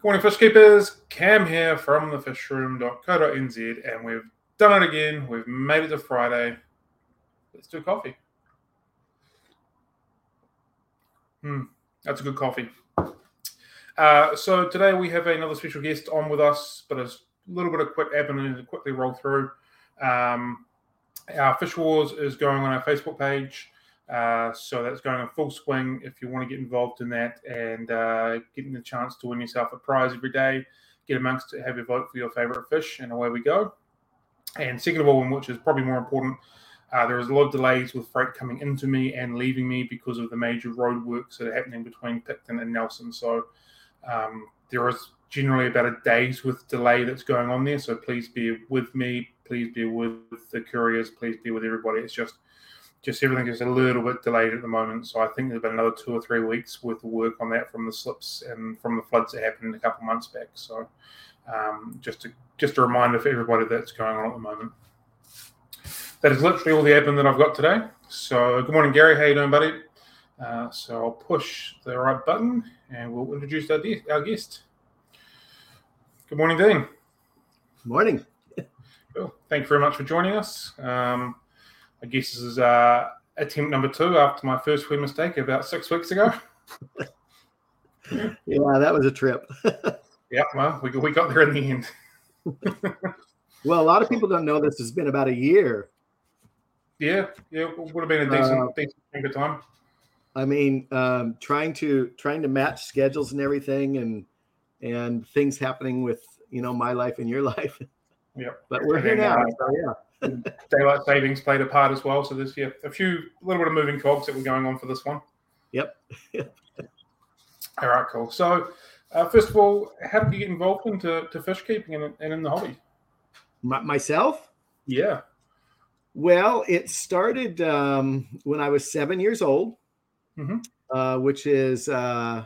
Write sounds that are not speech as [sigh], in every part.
Good morning, fish keepers. Cam here from thefishroom.co.nz, and we've done it again. We've made it to Friday. Let's do coffee. Hmm, that's a good coffee. Uh, so today we have another special guest on with us, but a little bit of quick admin to quickly roll through. Um, our Fish Wars is going on our Facebook page. Uh, so that's going in full swing. If you want to get involved in that and uh, getting the chance to win yourself a prize every day, get amongst it, have your vote for your favorite fish, and away we go. And second of all, which is probably more important, uh, there is a lot of delays with freight coming into me and leaving me because of the major road works that are happening between Picton and Nelson. So um, there is generally about a day's with delay that's going on there. So please be with me. Please be with the couriers. Please be with everybody. It's just just everything is a little bit delayed at the moment. So I think there's been another two or three weeks worth of work on that from the slips and from the floods that happened a couple months back. So um, just a, just a reminder for everybody that's going on at the moment. That is literally all the admin that I've got today. So good morning, Gary. How you doing, buddy? Uh, so I'll push the right button and we'll introduce our, de- our guest. Good morning, Dean. Good Morning. Cool. Thank you very much for joining us. Um, I guess this is uh, attempt number two after my first win mistake about six weeks ago. [laughs] yeah, that was a trip. [laughs] yeah, well, we, we got there in the end. [laughs] well, a lot of people don't know this has been about a year. Yeah, yeah, would have been a decent, uh, decent chunk of time. I mean, um, trying to trying to match schedules and everything, and and things happening with you know my life and your life. Yeah, but we're here now. Uh, so yeah daylight savings played a part as well. So there's yeah, a few a little bit of moving cogs that were going on for this one. Yep. [laughs] all right, cool. So uh, first of all, how did you get involved into to fish keeping and, and in the hobby? My, myself? Yeah. Well, it started um, when I was seven years old, mm-hmm. uh, which is uh,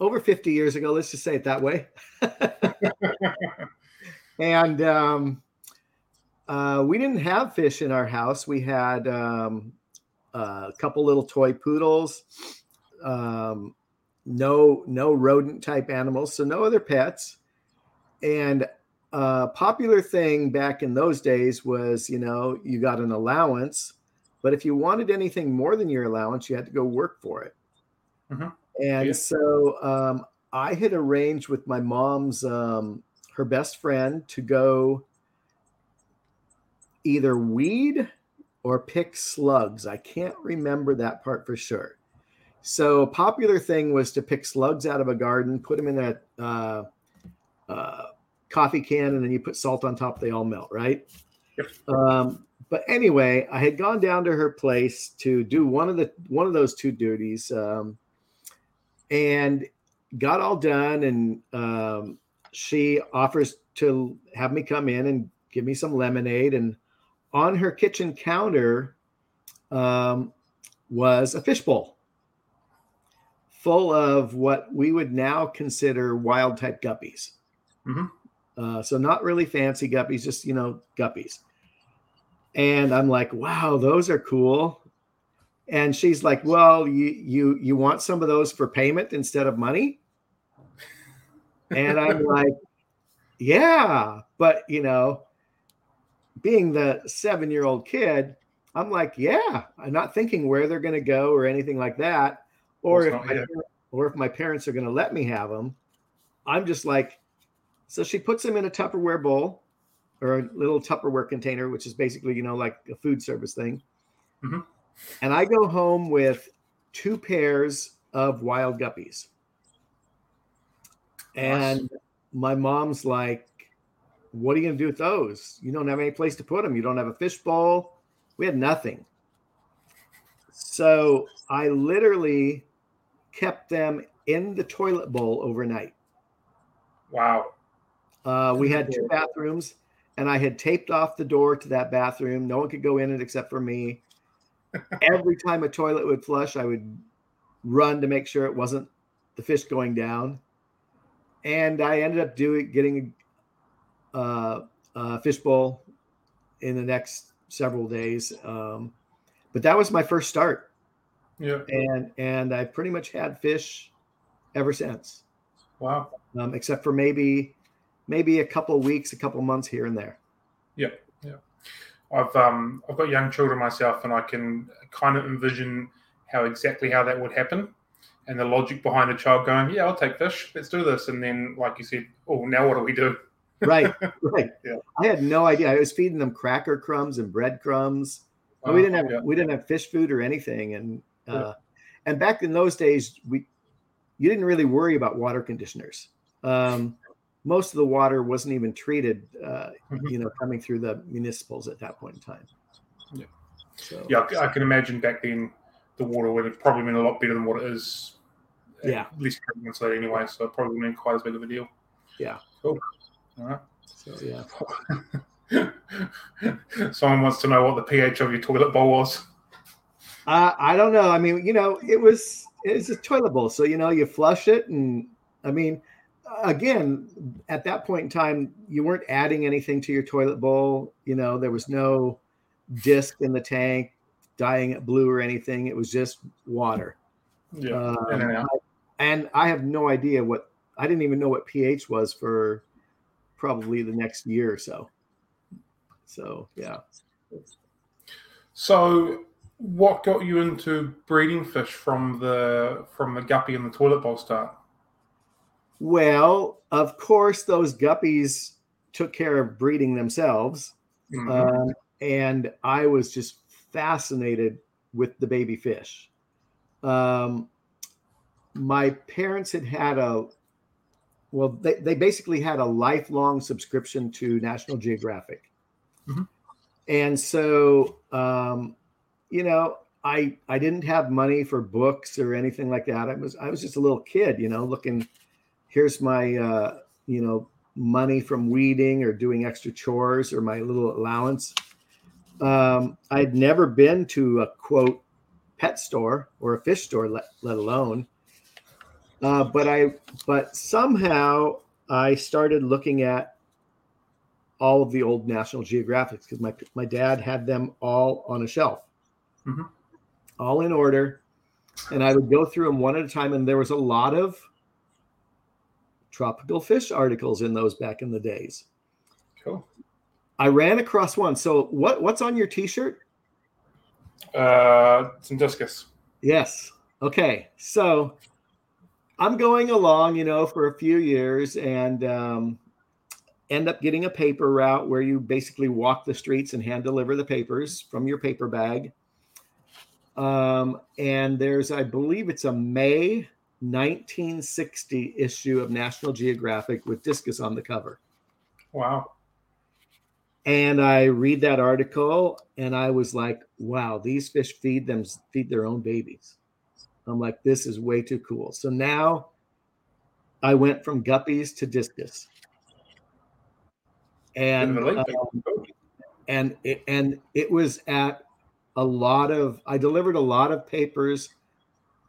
over 50 years ago. Let's just say it that way. [laughs] [laughs] and um, uh, we didn't have fish in our house. We had um, a couple little toy poodles, um, no no rodent type animals, so no other pets. And a popular thing back in those days was, you know, you got an allowance, but if you wanted anything more than your allowance, you had to go work for it. Mm-hmm. And yeah. so um, I had arranged with my mom's um, her best friend to go either weed or pick slugs. I can't remember that part for sure. So a popular thing was to pick slugs out of a garden, put them in a uh, uh, coffee can, and then you put salt on top. They all melt, right? Yep. Um, but anyway, I had gone down to her place to do one of the one of those two duties, um, and got all done. And um, she offers to have me come in and give me some lemonade and on her kitchen counter um, was a fishbowl full of what we would now consider wild type guppies. Mm-hmm. Uh, so not really fancy guppies, just you know guppies. And I'm like, wow, those are cool. And she's like, well, you you you want some of those for payment instead of money? And I'm [laughs] like, yeah, but you know, being the seven year old kid, I'm like, yeah, I'm not thinking where they're going to go or anything like that. Or if, my, or if my parents are going to let me have them. I'm just like, so she puts them in a Tupperware bowl or a little Tupperware container, which is basically, you know, like a food service thing. Mm-hmm. And I go home with two pairs of wild guppies. And my mom's like, what are you going to do with those? You don't have any place to put them. You don't have a fish bowl. We had nothing. So I literally kept them in the toilet bowl overnight. Wow. Uh, we had two bathrooms, and I had taped off the door to that bathroom. No one could go in it except for me. [laughs] Every time a toilet would flush, I would run to make sure it wasn't the fish going down. And I ended up doing getting uh, uh, fishbowl in the next several days. Um, but that was my first start. Yeah. And and I pretty much had fish ever since. Wow. Um, except for maybe maybe a couple weeks, a couple months here and there. Yeah, yeah. I've um I've got young children myself, and I can kind of envision how exactly how that would happen, and the logic behind a child going, "Yeah, I'll take fish. Let's do this," and then, like you said, oh, now what do we do? Right, [laughs] right. Yeah. I had no idea. I was feeding them cracker crumbs and breadcrumbs. Oh, we didn't have yeah. we didn't have fish food or anything, and uh, and back in those days, we you didn't really worry about water conditioners. Um, most of the water wasn't even treated, uh, Mhm. you know, coming through the municipals at that point in time. Yeah. So Yeah, I can imagine back then the water would have probably been a lot better than what it is. Yeah. At least that anyway, so it probably wouldn't been quite as big of a deal. Yeah. Cool. All right. so yeah. [laughs] Someone wants to know what the pH of your toilet bowl was. Uh, I don't know. I mean, you know, it was it was a toilet bowl, so you know, you flush it, and I mean, again, at that point in time, you weren't adding anything to your toilet bowl. You know, there was no disc in the tank dyeing it blue or anything. It was just water. Yeah. Um, in and out. and I have no idea what I didn't even know what pH was for probably the next year or so. So yeah. So, what got you into breeding fish from the from the guppy and the toilet bowl start? Well, of course, those guppies took care of breeding themselves. Mhm. Um, and I was just fascinated with the baby fish. Um, my parents had had a, well, they, they basically had a lifelong subscription to National Geographic. Mhm. And so, um, you know, I I didn't have money for books or anything like that. I was I was just a little kid, you know, looking. Here's my uh, you know money from weeding or doing extra chores or my little allowance. Um, I'd never been to a quote pet store or a fish store, let, let alone. Uh, but I, but somehow I started looking at all of the old National Geographics because my my dad had them all on a shelf, Mhm. all in order, and I would go through them one at a time. And there was a lot of tropical fish articles in those back in the days. Cool. I ran across one. So what what's on your t-shirt? Uh, some discus. Yes. Okay. So I'm going along, you know, for a few years and um, end up getting a paper route where you basically walk the streets and hand deliver the papers from your paper bag. Um, and there's, I believe it's a May 1960 issue of National Geographic with discus on the cover. Wow. and I read that article and I was like, wow, these fish feed them feed their own babies. I'm like, this is way too cool. So now I went from guppies to discus. And Bit of a leap. um, and it, and it was at a lot of I delivered a lot of papers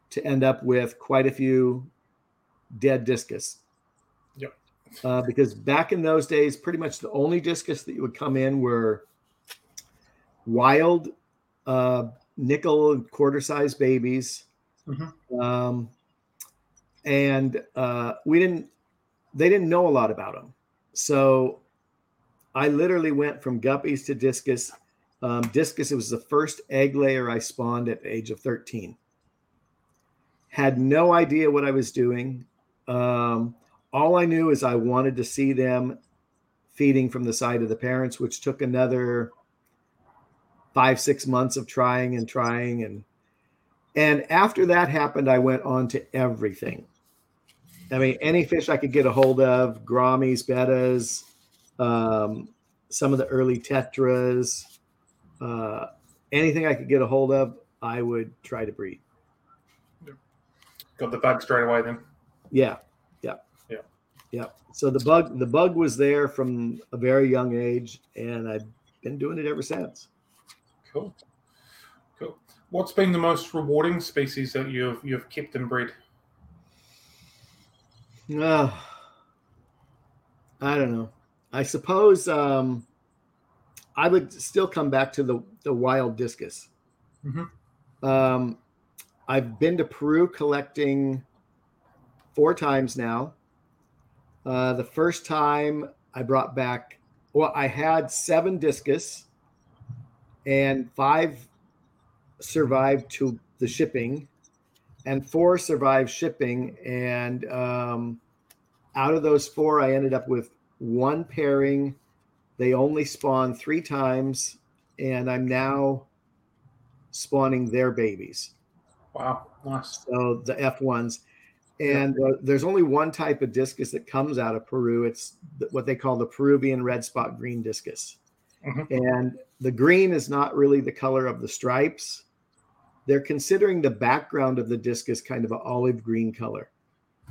to end up with quite a few dead discus. Yep. Uh, because back in those days, pretty much the only discus that you would come in were wild uh, nickel and quarter size babies. Mhm. Um, and uh, we didn't, they didn't know a lot about them. So I literally went from guppies to discus. Um, discus, it was the first egg layer I spawned at the age of 13. Had no idea what I was doing. Um, all I knew is I wanted to see them feeding from the side of the parents, which took another five, six months of trying and trying. And and after that happened, I went on to everything. I mean, any fish I could get a hold of, grommies, bettas, um, some of the early tetras, uh, anything I could get a hold of, I would try to breed. Got the bug straight away then. Yeah, yeah, Yeah. yeah. So the bug, the bug was there from a very young age, and I've been doing it ever since. Cool. What's been the most rewarding species that you've you've kept and bred? Uh, I don't know. I suppose um, I would still come back to the the wild discus. Mhm. Um, I've been to Peru collecting four times now. Uh, the first time I brought back, well, I had seven discus, and five survived to the shipping, and four survived shipping. And um, out of those four, I ended up with one pairing. They only spawn three times, and I'm now spawning their babies. Wow, nice. So the F1s. And uh, there's only one type of discus that comes out of Peru. It's what they call the Peruvian red spot green discus. Mhm. And the green is not really the color of the stripes. They're considering the background of the discus kind of an olive green color.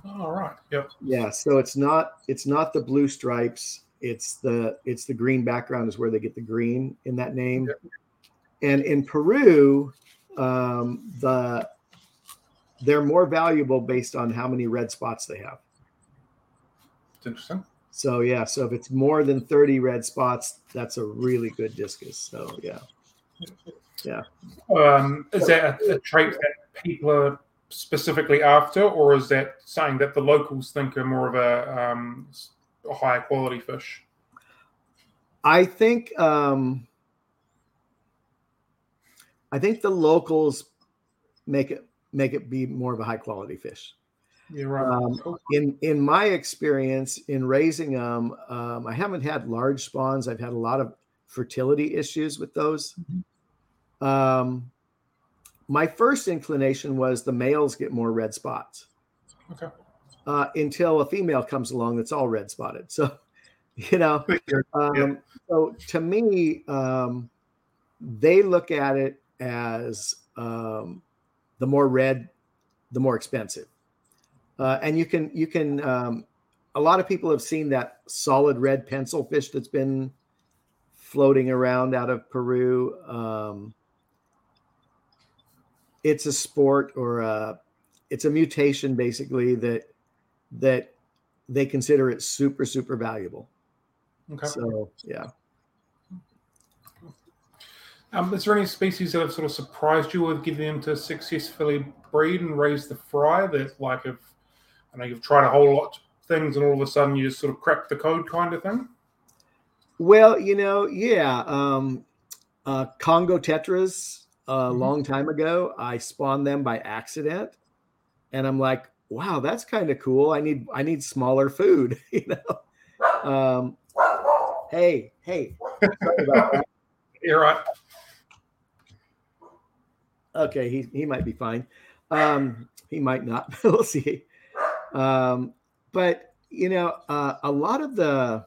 All right. Yep. Yeah, so it's not it's not the blue stripes. It's the it's the green background is where they get the green in that name. Yep. And in Peru, um, the they're more valuable based on how many red spots they have. It's interesting. So yeah, so if it's more than 30 red spots, that's a really good discus. So yeah. Um, is that a, a trait that people are specifically after, or is that saying that the locals think are more of a, um, a higher quality fish? I think um I think the locals make it make it be more of a high quality fish. Yeah, right. Um, in in my experience in raising them, um, I haven't had large spawns. I've had a lot of fertility issues with those. Um, my first inclination was the males get more red spots. Okay. Uh, until a female comes along that's all red spotted. So, [laughs] you know, um, Yeah. so to me, um, they look at it as um, the more red, the more expensive. Uh, and you can you can um, a lot of people have seen that solid red pencil fish that's been floating around out of Peru. It's a sport or a, it's a mutation basically that that they consider it super super valuable. Okay. So yeah. Um, is there any species that have sort of surprised you with getting them to successfully breed and raise the fry? That like if I know you've tried a whole lot of things and all of a sudden you just sort of crack the code kind of thing. Well, you know, yeah. Um, uh, Congo tetras a Mhm. long time ago, I spawned them by accident, and I'm like, wow, that's kind of cool. I need I need smaller food, [laughs] you know. Um, hey, hey, sorry about that. You're right. okay, he he might be fine. Um, he might not. [laughs] we'll see. Um, but you know, uh, a lot of the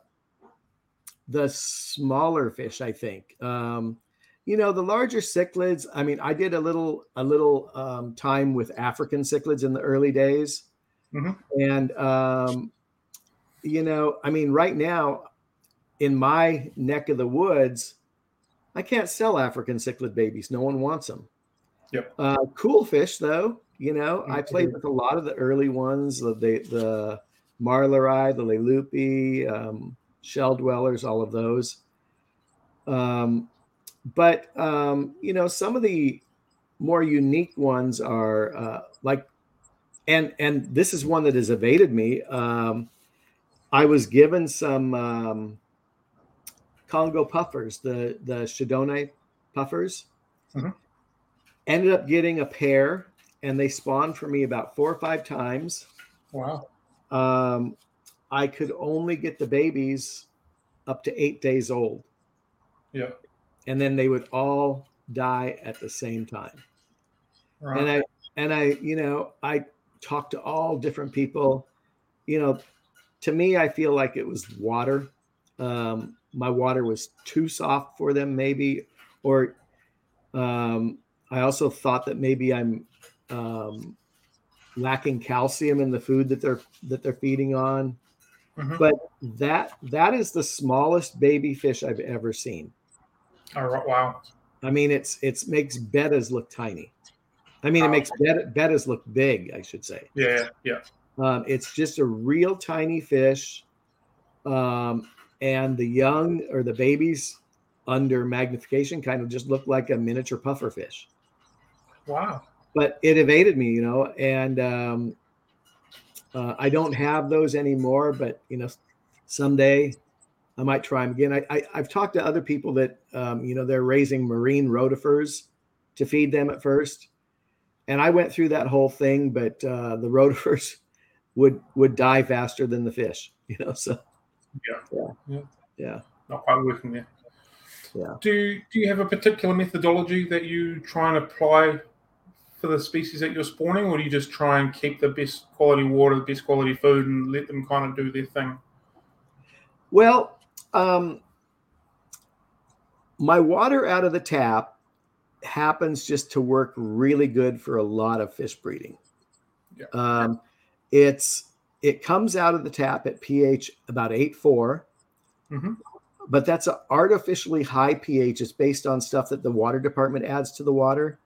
the smaller fish, I think. Um, you know, the larger cichlids. I mean, I did a little a little um, time with African cichlids in the early days, Mhm. and um, you know, I mean, right now in my neck of the woods, I can't sell African cichlid babies. No one wants them. Yep. Uh, cool fish, though. You know, I Mhm. played with a lot of the early ones, the the, the marlieri, the leleupi, um, shell dwellers, all of those. Um, but um, you know, some of the more unique ones are uh, like, and and this is one that has evaded me. Um, I was given some um, Congo puffers, the the schoutedeni puffers. Mhm. Ended up getting a pair, and they spawned for me about four or five times. Wow. Um, I could only get the babies up to eight days old, Yeah. And then they would all die at the same time. Right. And I and I, you know, I talked to all different people. You know, to me, I feel like it was water. Um, my water was too soft for them, maybe, or um, I also thought that maybe I'm um, lacking calcium in the food that they're that they're feeding on. Mhm. But that that is the smallest baby fish I've ever seen. Right. Wow. I mean, it's it's makes bettas look tiny. I mean, it makes bet- bettas look big. I should say. Yeah. Yeah. Um, it's just a real tiny fish, um, and the young or the babies under magnification kind of just look like a miniature puffer fish. Wow. But it evaded me, you know, and um, Uh, I don't have those anymore, but you know, someday I might try them again. I, I have talked to other people that um, you know they're raising marine rotifers to feed them at first, and I went through that whole thing, but uh, the [laughs] rotifers would would die faster than the fish. You know, so yeah, yeah, yeah, yeah. not quite working there. Yeah. Do do you have a particular methodology that you try and apply for the species that you're spawning, or do you just try and keep the best quality water, the best quality food, and let them kind of do their thing? Well, um, my water out of the tap happens just to work really good for a lot of fish breeding. Yeah. Um, it's it comes out of the tap at pH about eight four, Mhm. but that's an artificially high pH. It's based on stuff that the water department adds to the water.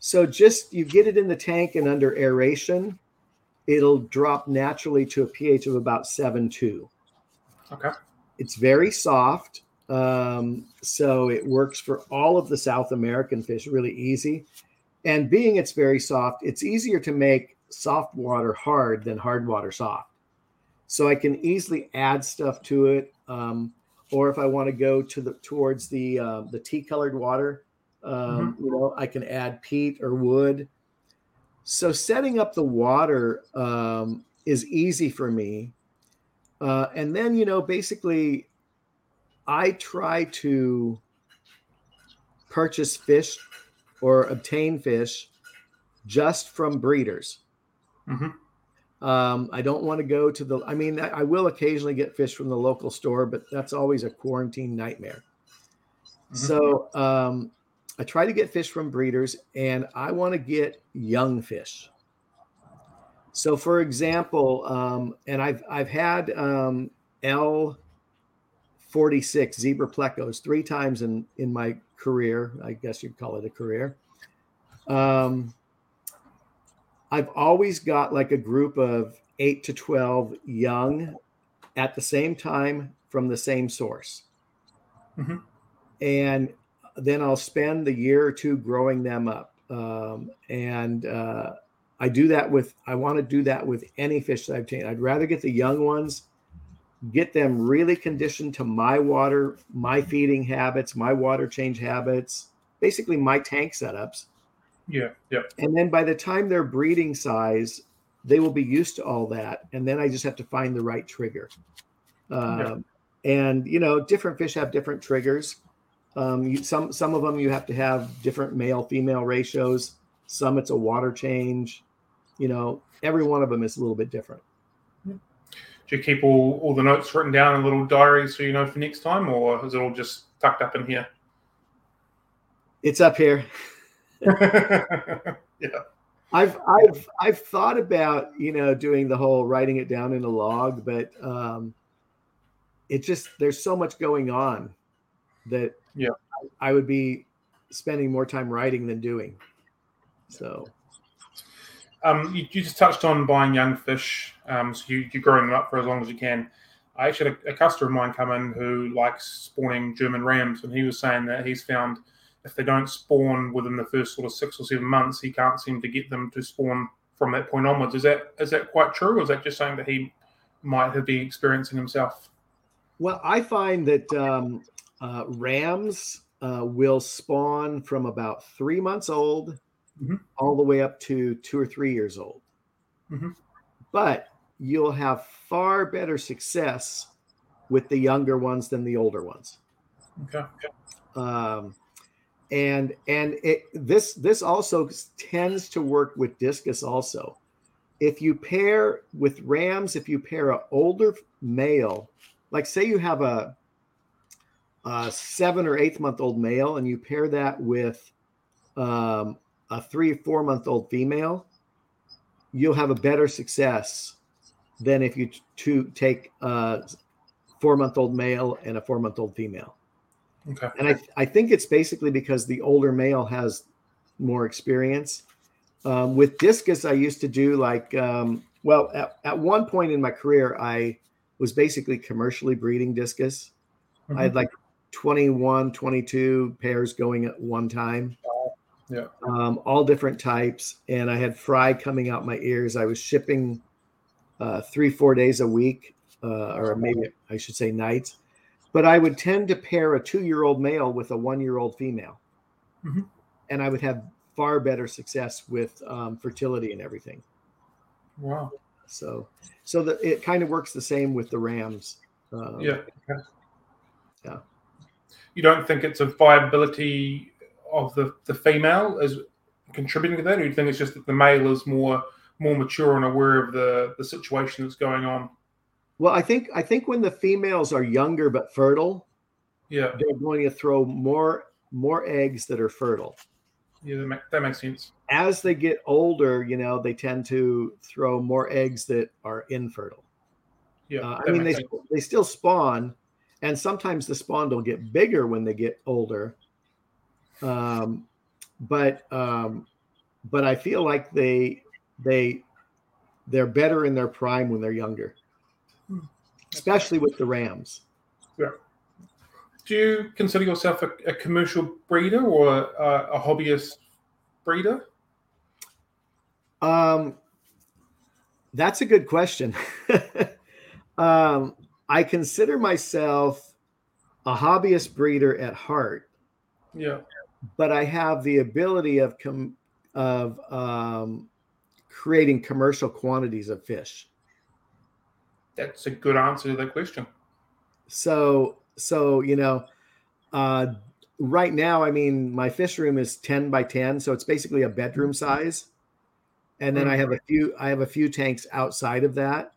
So just you get it in the tank and under aeration, it'll drop naturally to a pH of about seven two. Okay. It's very soft. Um, so it works for all of the South American fish really easy. And being it's very soft, it's easier to make soft water hard than hard water soft. So I can easily add stuff to it. Um, or if I want to go to the towards the uh, the tea colored water, um, you know, I can add peat or wood. So setting up the water um, is easy for me. Uh, and then, you know, basically, I try to purchase fish or obtain fish just from breeders. Mhm. Um, I don't want to go to the, I mean, I, will occasionally get fish from the local store, but that's always a quarantine nightmare. Mhm. So um, I try to get fish from breeders and I want to get young fish. So, for example, um, and I've I've had um, L forty six zebra plecos three times in in my career. I guess you'd call it a career. Um, I've always got like a group of eight to twelve young at the same time from the same source, Mhm. and then I'll spend the year or two growing them up. Um, and uh, I do that with, I want to do that with any fish that I've taken. I'd rather get the young ones, get them really conditioned to my water, my feeding habits, my water change habits, basically my tank setups. Yeah, yeah, And then by the time they're breeding size, they will be used to all that. And then I just have to find the right trigger. Um, And, you know, different fish have different triggers. Um, you, some some of them you have to have different male female ratios. Some it's a water change. You know, every one of them is a little bit different. Do you keep all, all the notes written down in a little diary so you know for next time, or is it all just tucked up in here? It's up here. [laughs] yeah, I've I've I've thought about you know doing the whole writing it down in a log, but um, it just there's so much going on that Yeah. I, I would be spending more time writing than doing. So Um, you, you just touched on buying young fish, um, so you, you're growing them up for as long as you can. I actually had a, a customer of mine come in who likes spawning German rams, and he was saying that he's found if they don't spawn within the first sort of six or seven months, he can't seem to get them to spawn from that point onwards. Is that is that quite true, or is that just something that he might have been experiencing himself? well, I find that um, uh, rams uh, will spawn from about three months old Mhm. all the way up to two or three years old. Mhm. But you'll have far better success with the younger ones than the older ones. Okay. Um, and and it, this this also tends to work with discus also. If you pair with rams, if you pair an older male, like say you have a, a seven or eight month old male, and you pair that with um, a three or four month old female, you'll have a better success than if you to take a four month old male and a four month old female. Okay. And I, I think it's basically because the older male has more experience. Um, with discus, I used to do like, um, well, at, at one point in my career, I was basically commercially breeding discus. I had like 21, 22 pairs going at one time. Yeah. Um, all different types. And I had fry coming out my ears. I was shipping uh, three, four days a week, uh, or maybe I should say nights. But I would tend to pair a two year old male with a one year old female. Mhm. And I would have far better success with um, fertility and everything. Wow. So, so that it kind of works the same with the rams. Um, Yeah. Yeah. You don't think it's a viability of the, the female as contributing to that, or you think it's just that the male is more more mature and aware of the, the situation that's going on? Well, I think I think when the females are younger but fertile, Yeah. they're going to throw more more eggs that are fertile. Yeah, that, make, that makes sense. As they get older, you know, they tend to throw more eggs that are infertile. Yeah. Uh, I mean, they sense. they still spawn, and sometimes the spawn will get bigger when they get older. Um, but um, but I feel like they they they're better in their prime when they're younger, Hmm. especially with the rams. Yeah. Do you consider yourself a, a commercial breeder or a, a hobbyist breeder? Um, that's a good question. [laughs] um, I consider myself a hobbyist breeder at heart, Yeah. But I have the ability of com- of um, creating commercial quantities of fish. That's a good answer to that question. So, so you know, uh, right now, I mean, my fish room is ten by ten, so it's basically a bedroom size. And then I have a few, I have a few tanks outside of that.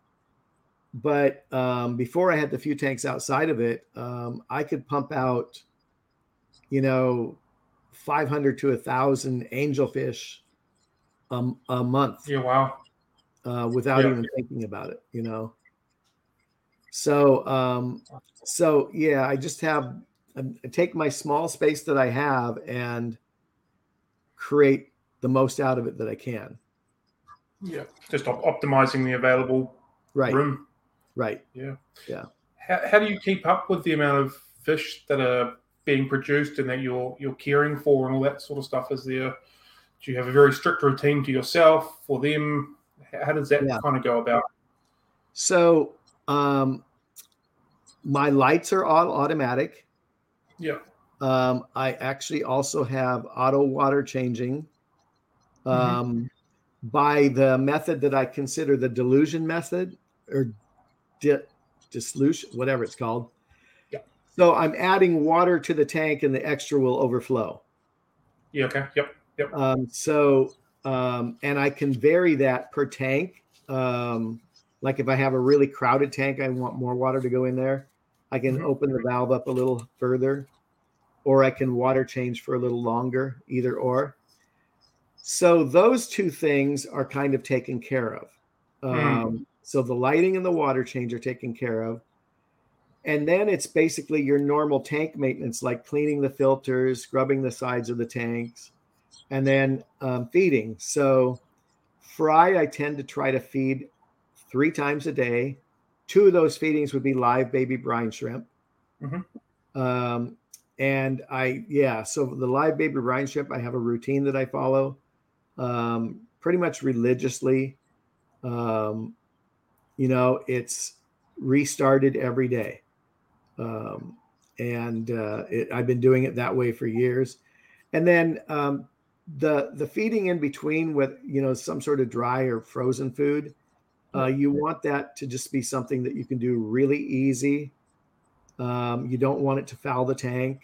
But um, before I had the few tanks outside of it, um, I could pump out, you know, five hundred to a thousand angelfish um, a month Yeah. Wow. uh, without Yeah. even thinking about it, you know. So, um, so yeah, I just have um, I take my small space that I have and create the most out of it that I can. Yeah. Just op- optimizing the available Right, room. right. Yeah. Yeah. How, how do you keep up with the amount of fish that are being produced and that you're you're caring for and all that sort of stuff? Is there do you have a very strict routine to yourself for them? How does that Yeah. kind of go about? So, um, my lights are all automatic. Yeah. Um, I actually also have auto water changing um, by the method that I consider the delusion method or di- dissolution, whatever it's called. So I'm adding water to the tank and the extra will overflow. Yeah. Okay. Yep. Um, so, um, and I can vary that per tank. Um, like if I have a really crowded tank, I want more water to go in there. I can Mhm. open the valve up a little further, or I can water change for a little longer, either or. So those two things are kind of taken care of. Um, So the lighting and the water change are taken care of. And then it's basically your normal tank maintenance, like cleaning the filters, scrubbing the sides of the tanks, and then um, feeding. So fry, I tend to try to feed three times a day. Two of those feedings would be live baby brine shrimp. Mhm. Um, and I, yeah, so the live baby brine shrimp, I have a routine that I follow um, pretty much religiously. Um, you know, it's restarted every day. Um, and uh, it, I've been doing it that way for years. And then um, the the feeding in between with you know some sort of dry or frozen food, uh, you want that to just be something that you can do really easy. Um, you don't want it to foul the tank.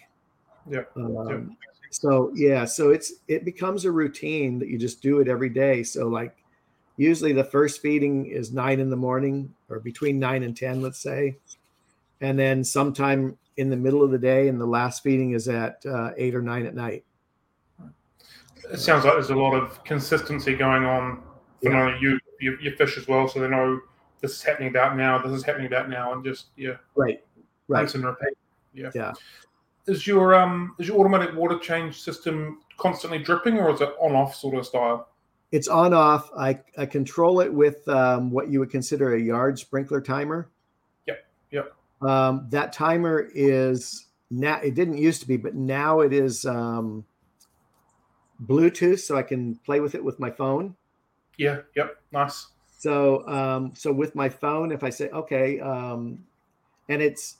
Yeah. Um, Yep. So yeah, so it's it becomes a routine that you just do it every day. So like usually the first feeding is nine in the morning or between nine and ten, let's say, and then sometime in the middle of the day, and the last feeding is at uh, eight or nine at night. It sounds like there's a lot of consistency going on for Yeah. only you, your, your fish as well, so they know this is happening about now, this is happening about now, and just yeah, Right. Right. rinse and repeat. Yeah. Yeah. Is your um is your automatic water change system constantly dripping, or is it on off sort of style? It's on off. I, I control it with um, what you would consider a yard sprinkler timer. Um, that timer is now. It didn't used to be, but now it is um, Bluetooth, so I can play with it with my phone. Yeah. Yep. Nice. So, um, so with my phone, if I say, okay, um, and it's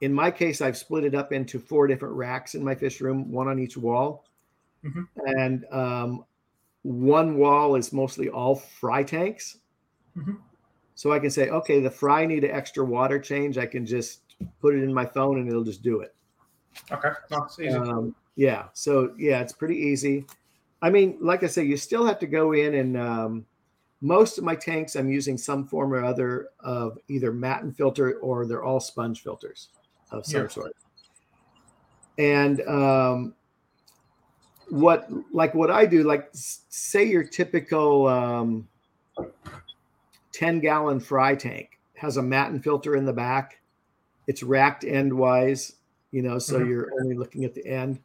in my case, I've split it up into four different racks in my fish room, one on each wall. Mhm. And um, one wall is mostly all fry tanks. Mhm. So I can say, okay, the fry need an extra water change. I can just put it in my phone and it'll just do it. Okay, easy. Um, yeah. So yeah, it's pretty easy. I mean, like I say, you still have to go in and um, most of my tanks, I'm using some form or other of either matten filter or they're all sponge filters of some Yeah. sort. And um, what, like what I do, like say your typical um, 10 gallon fry tank has a matten filter in the back. It's racked endwise, you know, so Mhm. you're only looking at the end.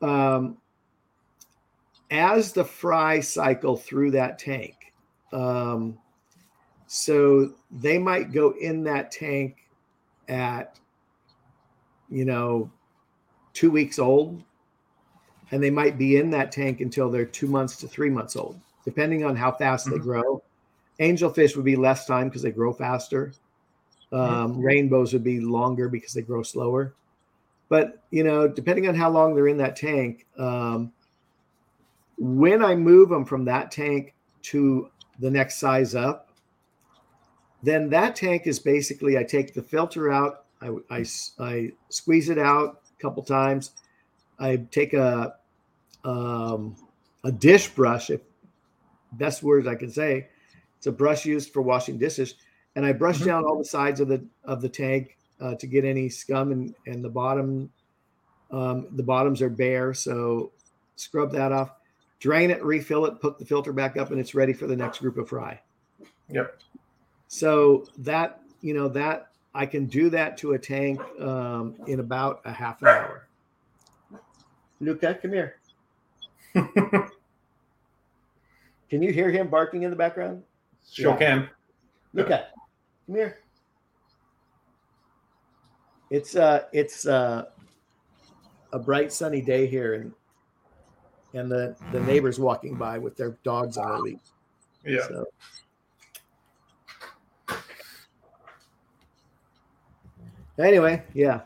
Um, as the fry cycle through that tank, um, so they might go in that tank at, you know, two weeks old, and they might be in that tank until they're two months to three months old, depending on how fast they Mhm. grow. Angelfish would be less time because they grow faster. Um, Rainbows would be longer because they grow slower. But you know, depending on how long they're in that tank, um, when I move them from that tank to the next size up, then that tank is basically I take the filter out, I I squeeze it out a couple times, I take a um, a dish brush, if best words I can say, it's a brush used for washing dishes, and I brush Mhm. down all the sides of the of the tank uh, to get any scum and and the bottom um, the bottoms are bare, so scrub that off, drain it, refill it, put the filter back up, and it's ready for the next group of fry. Yep. So that you know that I can do that to a tank um, in about a half an hour. Luca, come here. [laughs] Can you hear him barking in the background? Sure Yeah. can. Luca, come here. It's uh it's uh a bright sunny day here and and the the neighbors walking by with their dogs on their leash. Yeah. So anyway, yeah.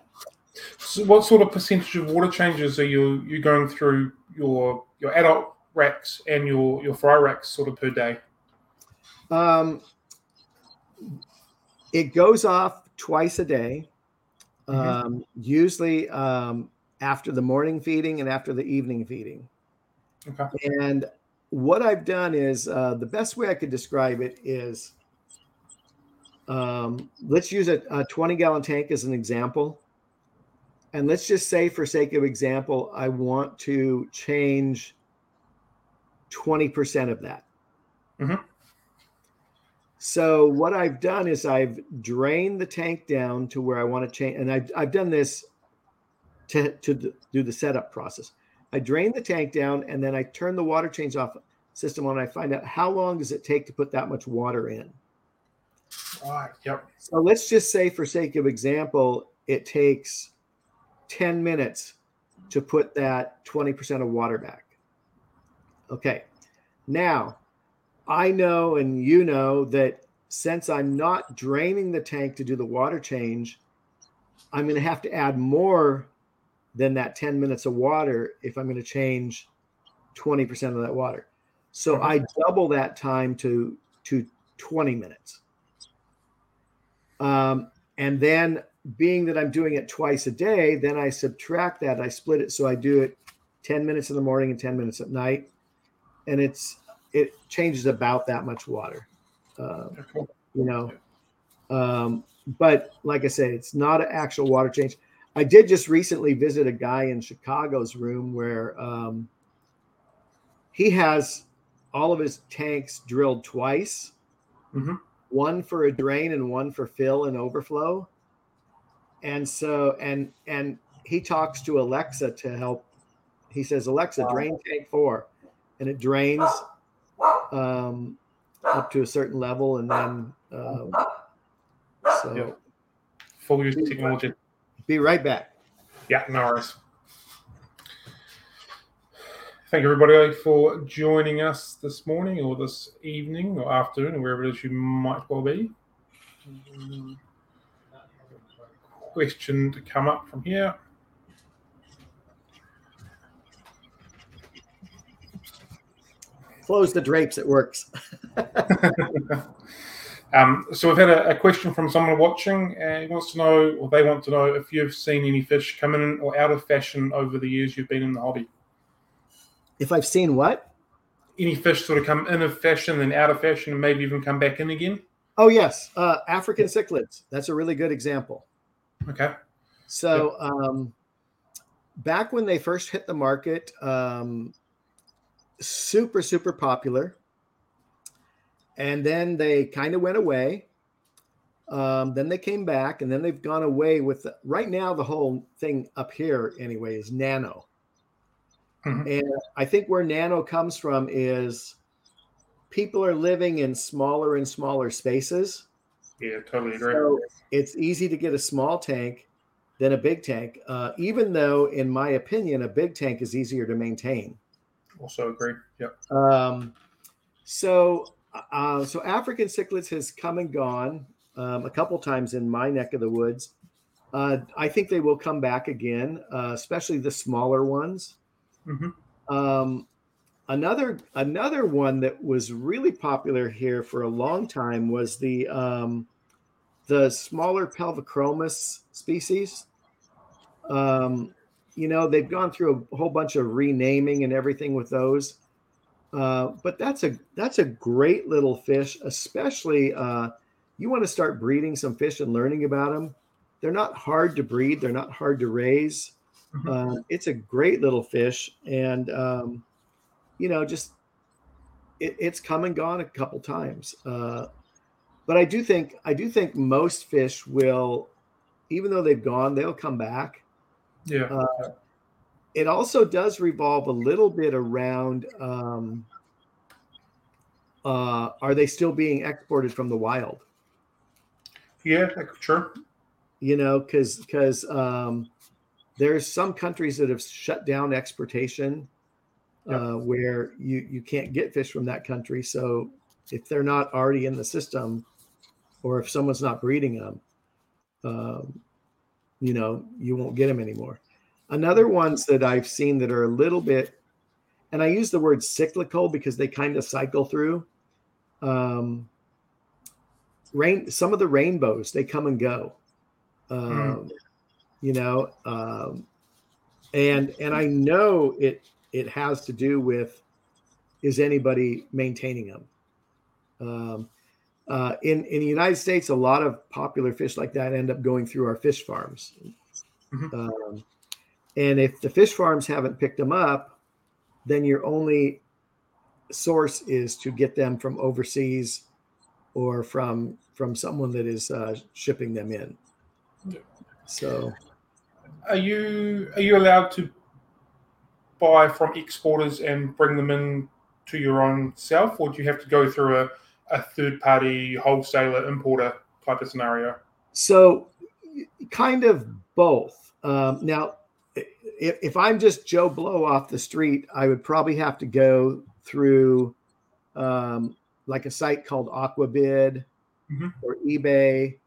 So what sort of percentage of water changes are you you going through your your adult racks and your your fry racks sort of per day? Um, it goes off twice a day, Mhm. um, usually um, after the morning feeding and after the evening feeding. Okay. And what I've done is uh, the best way I could describe it is um, let's use a, a 20 gallon tank as an example. And let's just say, for sake of example, I want to change 20% of that. Mhm. So what I've done is I've drained the tank down to where I want to change, and I've, I've done this to, to do the setup process. I drain the tank down and then I turn the water change off system on. And I find out how long does it take to put that much water in. Right. Yep. So let's just say, for sake of example, it takes 10 minutes to put that 20% of water back. Okay. Now, I know and you know that since I'm not draining the tank to do the water change, I'm going to have to add more than that 10 minutes of water if I'm going to change 20% of that water. So I double that time to to 20 minutes. Um, and then being that I'm doing it twice a day, then I subtract that. I split it so I do it 10 minutes in the morning and 10 minutes at night. And it's it changes about that much water. Uh, you know. Um, but like I said, it's not an actual water change. I did just recently visit a guy in Chicago's room where um, he has all of his tanks drilled twice, Mhm. one for a drain and one for fill and overflow. And so, and and he talks to Alexa to help. He says, Alexa, drain tank four, and it drains um, up to a certain level, and then um, so Yeah. Full use technology. be right back. Yeah, no worries. Thank everybody for joining us this morning or this evening or afternoon or wherever it is you might well be. Question to come up from here. Close the drapes, it works. [laughs] um, so we've had a, a, question from someone watching and he wants to know, or they want to know, if you've seen any fish come in or out of fashion over the years you've been in the hobby. If I've seen what? Any fish sort of come in of fashion and out of fashion and maybe even come back in again? Oh yes, uh, African cichlids. That's a really good example. Okay. So um, back when they first hit the market, um, super super popular. And then they kind of went away. Um, then they came back and then they've gone away with the, right now the whole thing up here anyway is nano. Mm-hmm. and i think where nano comes from is people are living in smaller and smaller spaces. Yeah totally agree. So it's easy to get a small tank than a big tank. Uh, even though in my opinion a big tank is easier to maintain also agree. Yep. Um, so, uh, so African cichlids has come and gone um, a couple times in my neck of the woods. Uh, I think they will come back again, uh, especially the smaller ones. Mm-hmm. Um, another another one that was really popular here for a long time was the um, the smaller Pelvicachromis species. Um, you know they've gone through a whole bunch of renaming and everything with those. Uh, but that's a that's a great little fish especially uh, you want to start breeding some fish and learning about them they're not hard to breed. They're not hard to raise. Mm-hmm. uh, it's a great little fish and um, you know just it, it's come and gone a couple times. Uh, but i do think i do think most fish will even though they've gone they'll come back yeah. Uh, it also does revolve a little bit around um, uh, are they still being exported from the wild? Yeah, sure. You know, because because um, there's some countries that have shut down exportation yep. uh, where you you can't get fish from that country. So if they're not already in the system, or if someone's not breeding them, um, you know, you won't get them anymore. Another ones that I've seen that are a little bit, and I use the word cyclical because they kind of cycle through. Um, rain, some of the rainbows they come and go. Um, mm. You know, um, and and I know it it has to do with is anybody maintaining them. Um, uh, in in the United States, a lot of popular fish like that end up going through our fish farms. Mm-hmm. Um, and if the fish farms haven't picked them up, then your only source is to get them from overseas or from from someone that is uh, shipping them in. So, are you are you allowed to buy from exporters and bring them in to your own self, or do you have to go through a a third party wholesaler importer type of scenario? So, kind of both. Um, now, if, if, I'm just Joe Blow off the street, I would probably have to go through um, like a site called Aquabid mm-hmm. or eBay.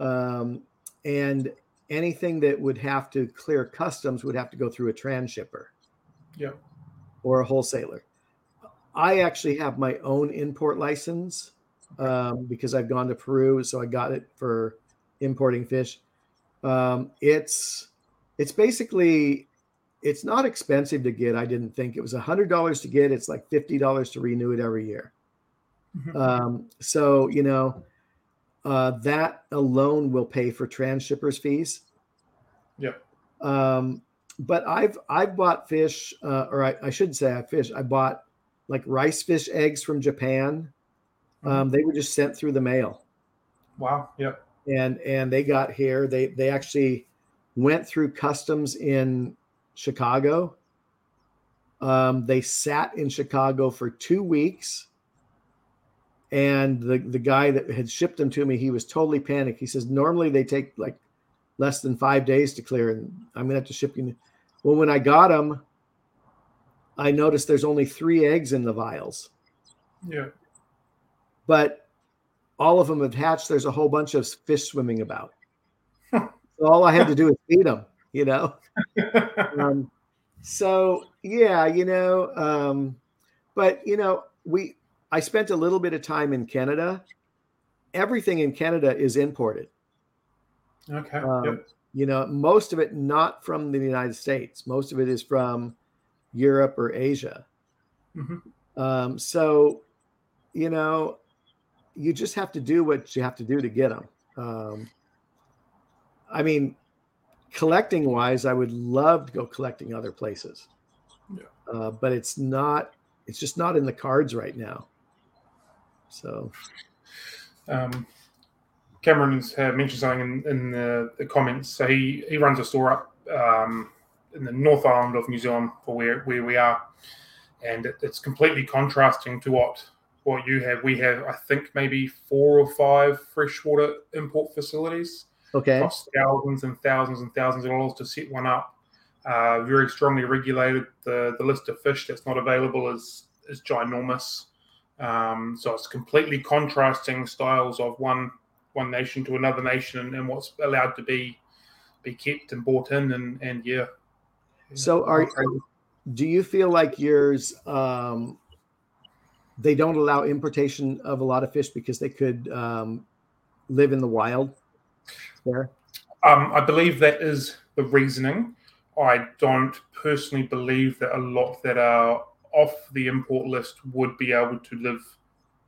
Um, and anything that would have to clear customs would have to go through a transshipper. Yeah. Or a wholesaler. I actually have my own import license um, because I've gone to Peru, so I got it for importing fish. Um, it's it's basically it's not expensive to get. I didn't think it was a hundred dollars to get. It's like fifty dollars to renew it every year. Mm-hmm. Um, so you know uh, that alone will pay for transshippers fees. Yep. Um, but I've I've bought fish, uh, or I, I shouldn't say I fish. I bought like rice fish eggs from Japan. Mm-hmm. Um, they were just sent through the mail. Wow. Yep. And and they got here. They they actually went through customs in Chicago. Um, they sat in Chicago for two weeks. And the, the guy that had shipped them to me, he was totally panicked. He says, normally they take like less than five days to clear, and I'm gonna have to ship you. Well, when I got them, I noticed there's only three eggs in the vials. Yeah. But all of them have hatched. There's a whole bunch of fish swimming about. [laughs] so all I had to do is feed them, you know? [laughs] um, so yeah, you know, um, but you know, we I spent a little bit of time in Canada. Everything in Canada is imported. Okay. Um, yep. You know, most of it not from the United States. Most of it is from Europe or Asia. Mm-hmm. Um, so, you know, you just have to do what you have to do to get them. Um, I mean, collecting wise, I would love to go collecting other places, Yeah. uh, but it's not. It's just not in the cards right now. So, Um, Cameron's uh, mentioned something in, in the, the comments. So he, he runs a store up um, in the North Island of New Zealand for where, where we are. And it, it's completely contrasting to what what you have. We have, I think, maybe four or five freshwater import facilities. okay, Cost thousands and thousands and thousands of dollars to set one up. Uh, very strongly regulated. The the list of fish that's not available is is ginormous. Um, so it's completely contrasting styles of one one nation to another nation and, and what's allowed to be be kept and bought in and and yeah. So are do you feel like yours um, they don't allow importation of a lot of fish because they could um, live in the wild there? Um, I believe that is the reasoning. I don't personally believe that a lot that are off the import list would be able to live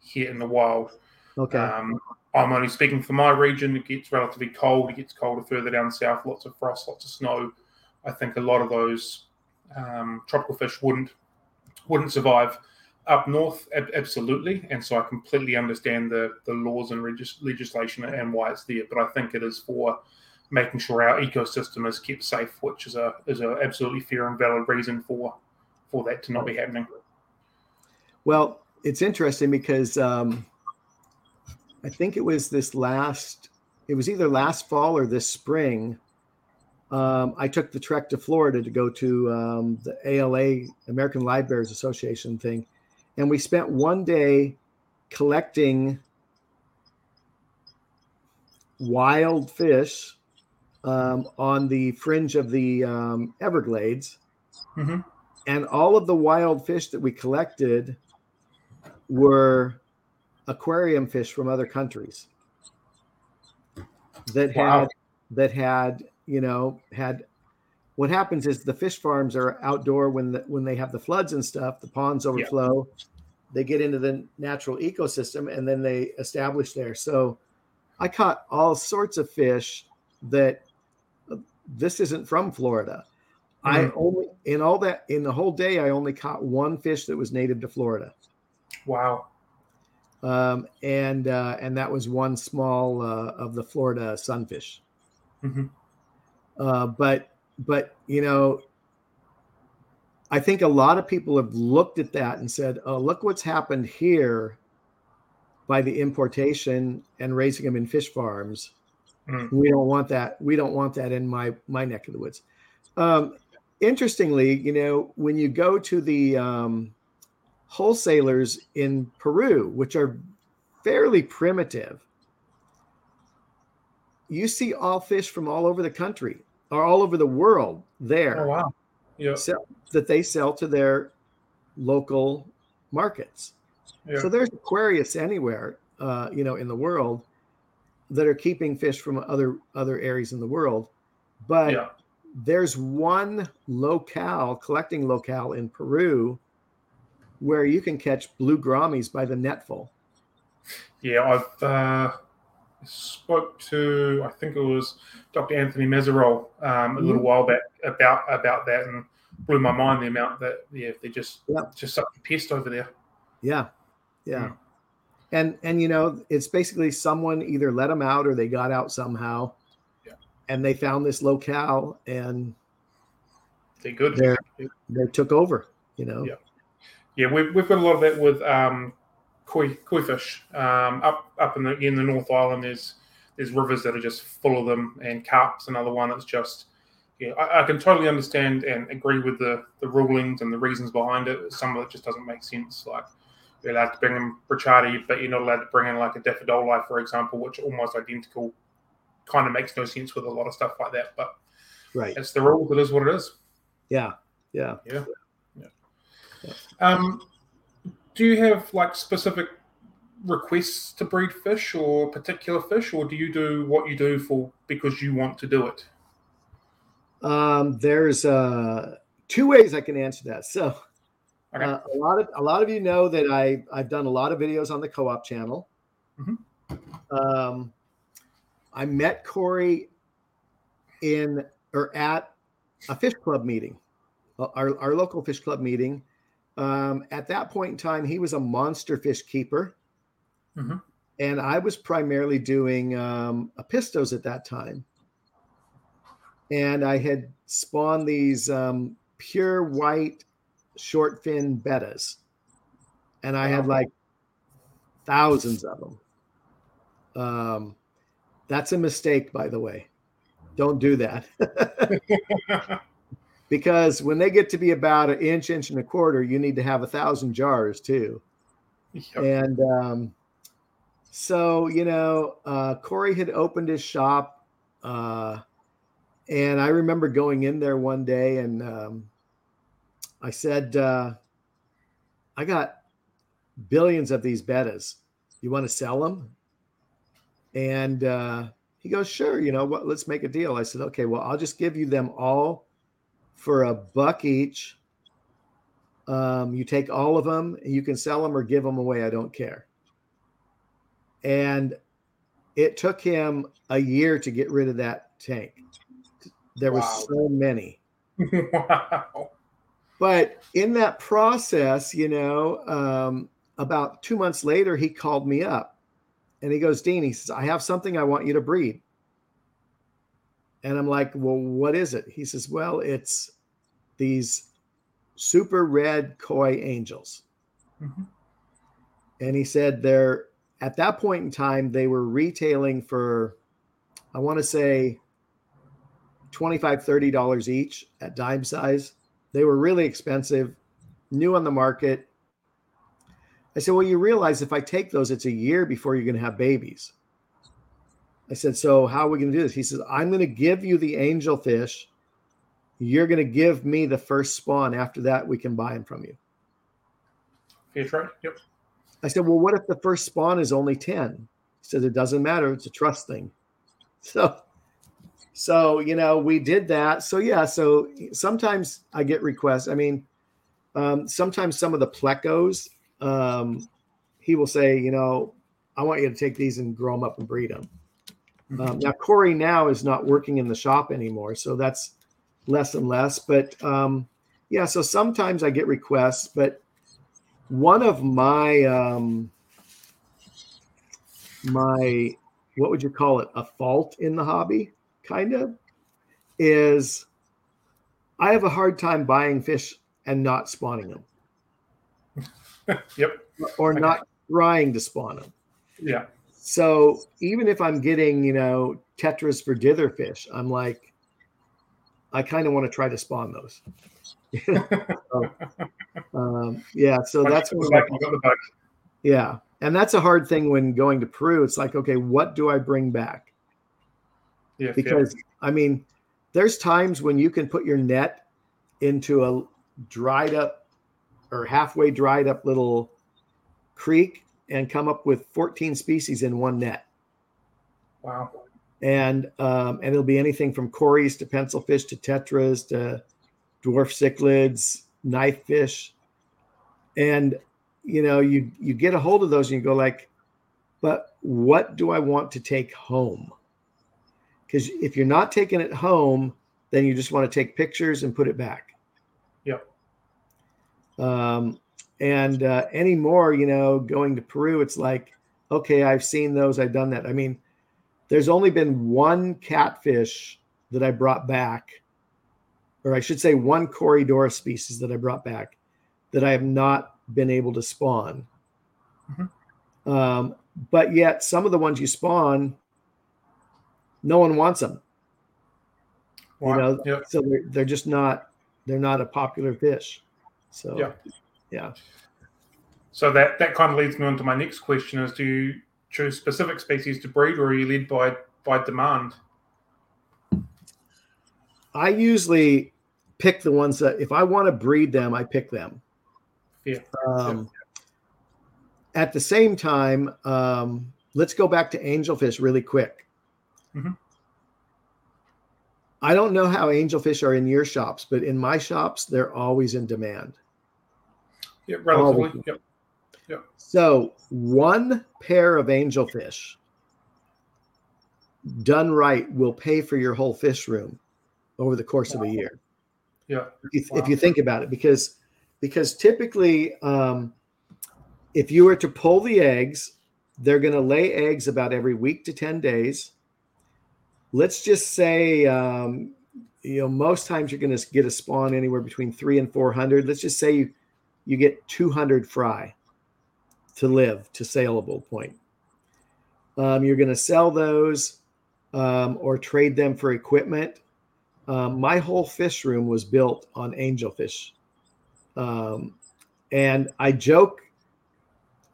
here in the wild. Okay. Um, I'm only speaking for my region. It gets relatively cold. It gets colder further down south. Lots of frost, lots of snow. I think a lot of those um, tropical fish wouldn't wouldn't survive. Up north, ab- absolutely, and so I completely understand the the laws and regis- legislation and why it's there. But I think it is for making sure our ecosystem is kept safe, which is a is a absolutely fair and valid reason for for that to not be happening. Well, it's interesting because um, I think it was this last, it was either last fall or this spring. Um, I took the trek to Florida to go to um, the ALA, American Livebearers Association thing. And we spent one day collecting wild fish um, on the fringe of the um, Everglades. hmm And all of the wild fish that we collected were aquarium fish from other countries that Wow. had that had you know had what happens is the fish farms are outdoor when the, when they have the floods and stuff the ponds overflow they get into the natural ecosystem and then they establish there so i caught all sorts of fish that uh, this isn't from florida i Mhm. only in all that in the whole day i only caught one fish that was native to florida Wow. um, and uh, and that was one small uh, of the Florida sunfish. Mhm. Uh, but but you know, I think a lot of people have looked at that and said, "Oh, look what's happened here by the importation and raising them in fish farms. Mm. We don't want that. We don't want that in my my neck of the woods." Um, interestingly, you know, when you go to the um, wholesalers in Peru, which are fairly primitive, you see all fish from all over the country or all over the world there Oh wow. Yeah. sell, that they sell to their local markets. Yeah. So there's Aquarius anywhere, uh, you know, in the world that are keeping fish from other other areas in the world, but yeah. there's one locale collecting locale in Peru where you can catch blue grammies by the netful. Yeah, I've uh, spoke to I think it was Dr. Anthony Meserol um, a little Mhm. while back about about that and blew my mind the amount that yeah they're just Yeah. just such a pest over there. Yeah, yeah, Hmm. and and you know it's basically someone either let them out or they got out somehow, Yeah. and they found this locale and They're good. They're- they took over. You know, Yeah. Yeah, we've, we've got a lot of that with um, koi koi fish um, up up in the in the North Island. There's there's rivers that are just full of them, and carp's another one. that's just yeah, I, I, can totally understand and agree with the the rulings and the reasons behind it. Some of it just doesn't make sense. Like you're allowed to bring in Brichardi, but you're not allowed to bring in like a Daffodili, for example, which are almost identical. Kind of makes no sense with a lot of stuff like that. But right, it's the rules. It is what it is. Yeah, yeah, yeah, yeah. yeah. Um, do you have like specific requests to breed fish or particular fish, or do you do what you do for because you want to do it? Um, there's uh, two ways I can answer that. So, okay. uh, a lot of a lot of you know that I I've done a lot of videos on the co-op channel. Mm-hmm. Um, I met Cory in or at a fish club meeting, uh, our our local fish club meeting. Um, at that point in time, he was a monster fish keeper. Mm-hmm. And I was primarily doing um, apistos at that time. And I had spawned these um, pure white short fin bettas. And I had like thousands of them. Um, that's a mistake, by the way. Don't do that. [laughs] [laughs] because when they get to be about an inch, inch and a quarter, you need to have a thousand jars too. Yep. And um, so, you know, uh, Cory had opened his shop. Uh, and I remember going in there one day and um, I said, uh, I got billions of these bettas. You want to sell them? And uh, he goes, sure. You know what? Let's make a deal. I said, okay, well, I'll just give you them all for a buck each. Um, you take all of them, you can sell them or give them away. I don't care. And it took him a year to get rid of that tank. There wow. was so many. [laughs] wow. But in that process, you know, um, about two months later, he called me up and he goes, Dean, he says, I have something I want you to breed. And I'm like, well, what is it? He says, well, it's these super red koi angels. Mm-hmm. And he said they're at that point in time, they were retailing for, I want to say, $25, $30 each at dime size. They were really expensive, new on the market. I said, Well, you realize if I take those, it's a year before you're going to have babies. I said, So how are we going to do this? He says, I'm going to give you the angel fish. You're going to give me the first spawn. After that, we can buy them from you. Fish right? Yep. I said, Well, what if the first spawn is only 10? He says, It doesn't matter. It's a trust thing. [laughs] So, so, you know, we did that. So, yeah. So sometimes I get requests. I mean, um, sometimes some of the plecos, um, he will say, you know, I want you to take these and grow them up and breed them. Um, now, Cory now is not working in the shop anymore. So that's less and less. But um, yeah, so sometimes I get requests, but one of my um, my what would you call it a fault in the hobby kind of is i have a hard time buying fish and not spawning them [laughs] yep or okay. not trying to spawn them yeah so even if i'm getting you know tetras for dither fish i'm like i kind of want to try to spawn those so, [laughs] um, yeah, so that's what yeah, and that's a hard thing when going to Peru. It's like, okay, what do I bring back? Yeah, because yeah. I mean, there's times when you can put your net into a dried up or halfway dried up little creek and come up with 14 species in one net. Wow. And um, and it'll be anything from cories to pencilfish to tetras to dwarf cichlids, knife fish, and you know you you get a hold of those and you go like, but what do I want to take home? Because if you're not taking it home, then you just want to take pictures and put it back. Yep. Um, and uh, anymore, you know, going to Peru, it's like, okay, I've seen those, I've done that. I mean, there's only been one catfish that I brought back or I should say, one Corydoras species that I brought back that I have not been able to spawn. Mm-hmm. Um, but yet, some of the ones you spawn, no one wants them. You know, Yeah. so they're, they're just not they're not a popular fish. So Yeah. Yeah. So that that kind of leads me on to my next question: Is do you choose specific species to breed, or are you led by by demand? I usually pick the ones that if I want to breed them, I pick them. Yeah. Um, At the same time, um, let's go back to angelfish really quick. Mhm. I don't know how angelfish are in your shops, but in my shops, they're always in demand. Yeah, relatively. Always. Yep. So one pair of angelfish done right will pay for your whole fish room over the course of a year. Yeah. If, Wow. if you think about it, because because typically, um, if you were to pull the eggs, they're going to lay eggs about every week to ten days. Let's just say, um, you know, most times you're going to get a spawn anywhere between three and four hundred. Let's just say you you get two hundred fry to live to saleable point. Um, you're going to sell those um, or trade them for equipment. Um, my whole fish room was built on angelfish, um, and I joke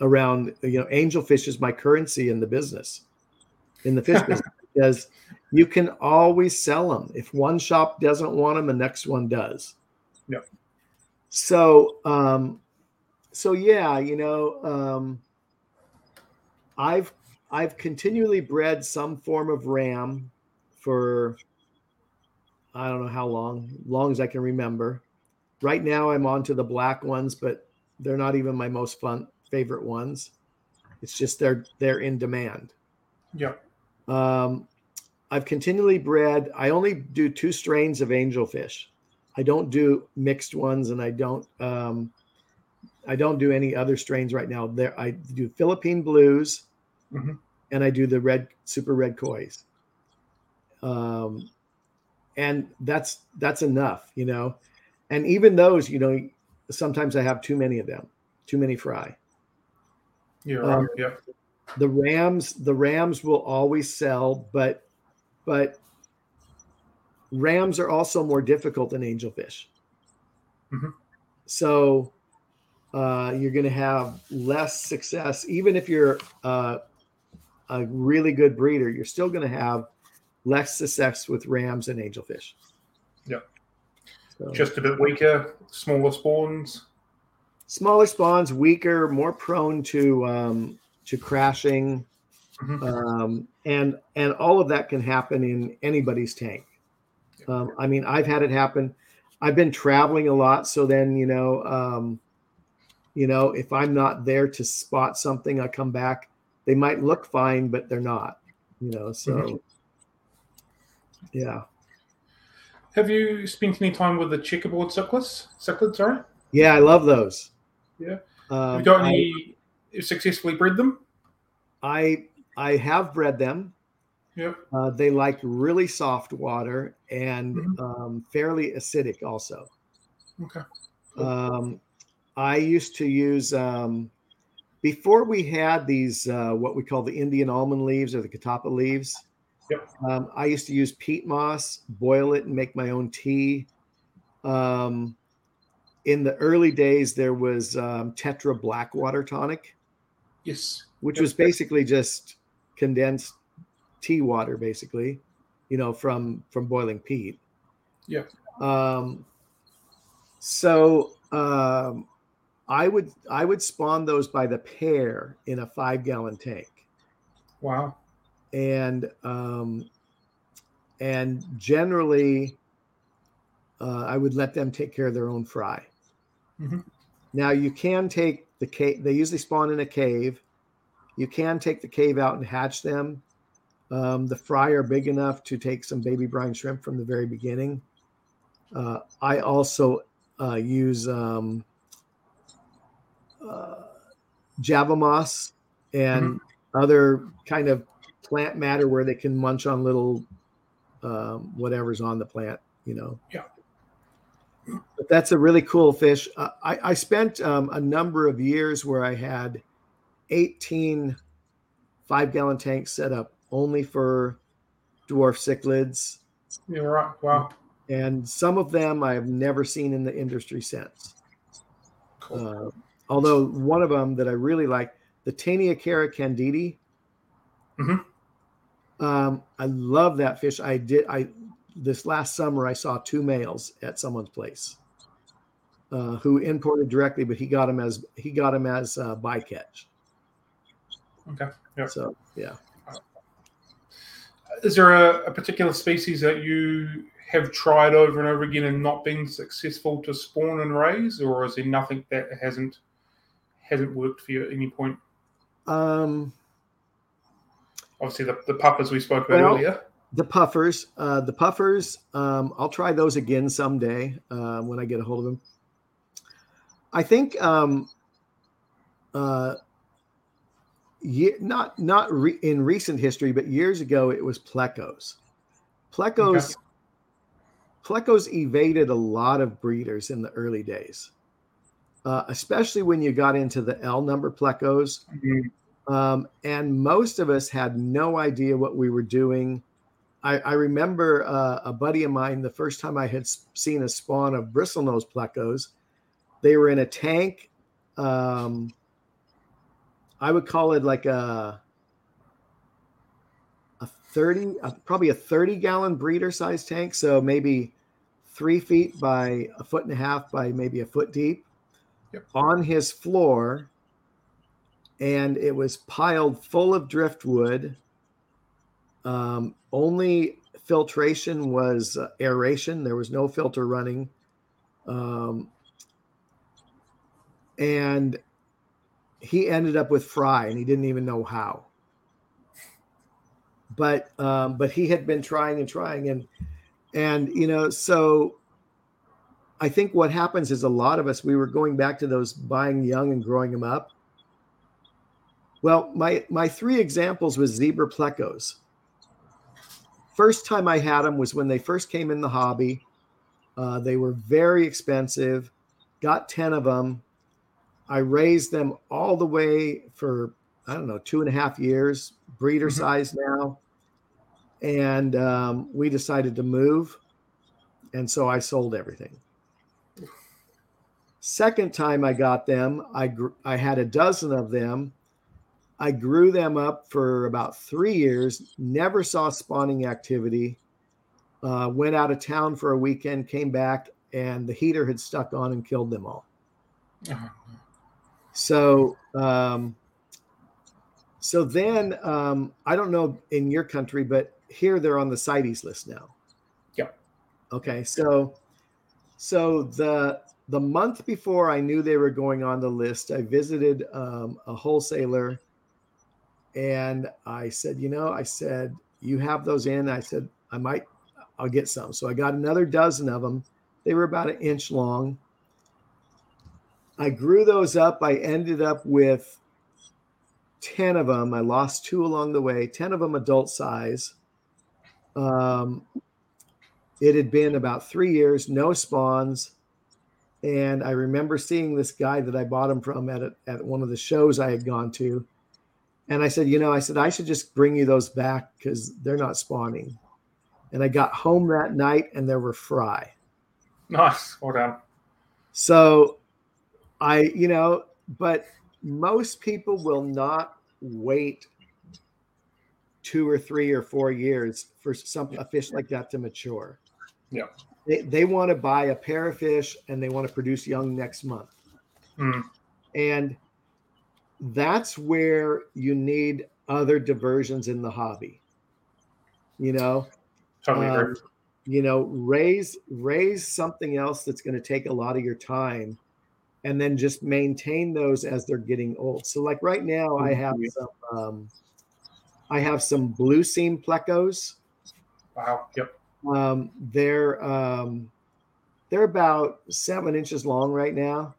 around. You know, angelfish is my currency in the business, in the fish [laughs] business, because you can always sell them. If one shop doesn't want them, the next one does. Yep. So, um, so yeah, you know, um, I've I've continually bred some form of ram for I don't know how long, long as I can remember. Right now, I'm on to the black ones, but they're not even my most fun favorite ones. It's just they're they're in demand. Yeah. Um, I've continually bred. I only do two strains of angelfish. I don't do mixed ones, and I don't um, I don't do any other strains right now. There, I do Philippine blues, Mhm. and I do the red super red kois. Um, and that's that's enough, you know. And even those, you know, sometimes I have too many of them, too many fry. Yeah. Um, yeah. the rams the rams will always sell but but rams are also more difficult than angelfish Mhm. so uh, you're going to have less success even if you're uh, a really good breeder you're still going to have less success with rams and angelfish Yep. so, Just a bit weaker, smaller spawns. smaller spawns weaker more prone to um, to crashing Mhm. um, and and all of that can happen in anybody's tank. Um, I mean, I've had it happen. I've been traveling a lot, so then you know, um, you know, if I'm not there to spot something, I come back. They might look fine, but they're not. You know, so Mhm. yeah, Have you spent any time with the checkerboard cichlids? Cichlids, sorry. yeah, I love those. Yeah. um, Have you got I- any successfully bred them? I I have bred them. Yeah. Uh, they like really soft water and Mhm. um, fairly acidic also. Okay. Um, I used to use um, before we had these uh, what we call the Indian almond leaves or the catappa leaves. Yep. Um, I used to use peat moss, boil it, and make my own tea. Um, in the early days, there was um, Tetra Black Water Tonic, Yes. which Yep. was basically just condensed tea water, basically, you know, from from boiling peat. Yeah. Um, so um, I would I would spawn those by the pair in a five gallon tank, Wow. and um, and generally uh, I would let them take care of their own fry. Mhm. Now you can take the cave. They usually spawn in a cave. You can take the cave out and hatch them. Um, the fry are big enough to take some baby brine shrimp from the very beginning. Uh, I also uh, use um, uh, Java moss and other kind of plant matter where they can munch on little um, whatever's on the plant, you know. Yeah. But that's a really cool fish. Uh, I, I spent um, a number of years where I had 18 five gallon tanks set up only for dwarf cichlids right. Wow. And some of them I have never seen in the industry since. Cool. Uh, although one of them that I really like, the Taeniacara candidi. Mhm. Um, I love that fish. I did. I this last summer I saw two males at someone's place uh, who imported directly, but he got him as he got him as uh, bycatch. Okay. Yep. So yeah. Is there a, a particular species that you have tried over and over again and not been successful to spawn and raise, or is there nothing that hasn't hasn't worked for you at any point? Um, Obviously, the, the puffers we spoke about Well, earlier. the puffers, uh, the puffers. Um, I'll try those again someday uh, when I get a hold of them. I think um, uh, ye- not not re- in recent history, but years ago it was plecos. Plecos, plecos evaded a lot of breeders in the early days, uh, especially when you got into the L number plecos. Mhm. Um, and most of us had no idea what we were doing. I, I remember uh, a buddy of mine, the first time I had seen a spawn of bristlenose plecos, they were in a tank. Um, I would call it like a a 30, uh, probably a 30 gallon breeder size tank. So maybe three feet by a foot and a half by maybe a foot deep Yep. on his floor and it was piled full of driftwood. Um, only filtration was uh, aeration. There was no filter running. Um, and he ended up with fry, and he didn't even know how. But um, but he had been trying and trying, and and you know so. I think what happens is a lot of us we were going back to those buying young and growing them up well, my my three examples was zebra plecos. First time I had them was when they first came in the hobby. Uh, they were very expensive. Got ten of them. I raised them all the way for I don't know two and a half years, breeder Mhm. size now, and um, we decided to move, and so I sold everything. Second time I got them, I gr- I had a dozen of them. I grew them up for about three years, never saw spawning activity. Uh, went out of town for a weekend, came back, and the heater had stuck on and killed them all. Uh-huh. So, um, so then um, I don't know in your country, but here they're on the CITES list now. Yep. Okay, so so the the month before I knew they were going on the list, I visited um, a wholesaler, and I said, you know, I said you have those in. I said I might, I'll get some. So I got another dozen of them. They were about an inch long. I grew those up. I ended up with 10 of them. I lost two along the way, 10 of them adult size. Um, it had been about three years, no spawns. And I remember seeing this guy that I bought them from at, a, at one of the shows I had gone to. And I said, you know, I said, I should just bring you those back because they're not spawning. And I got home that night and there were fry. Nice. Well done. So I, you know, but most people will not wait two or three or four years for some a fish like that to mature. Yeah. They, they want to buy a pair of fish and they want to produce young next month. Mm. And that's where you need other diversions in the hobby. You know, Totally Um, you know raise raise something else that's going to take a lot of your time and then just maintain those as they're getting old so like right now i have Mhm. some um, i have some blue seam plecos Wow. Yep. um, they're um, they're about seven inches long right now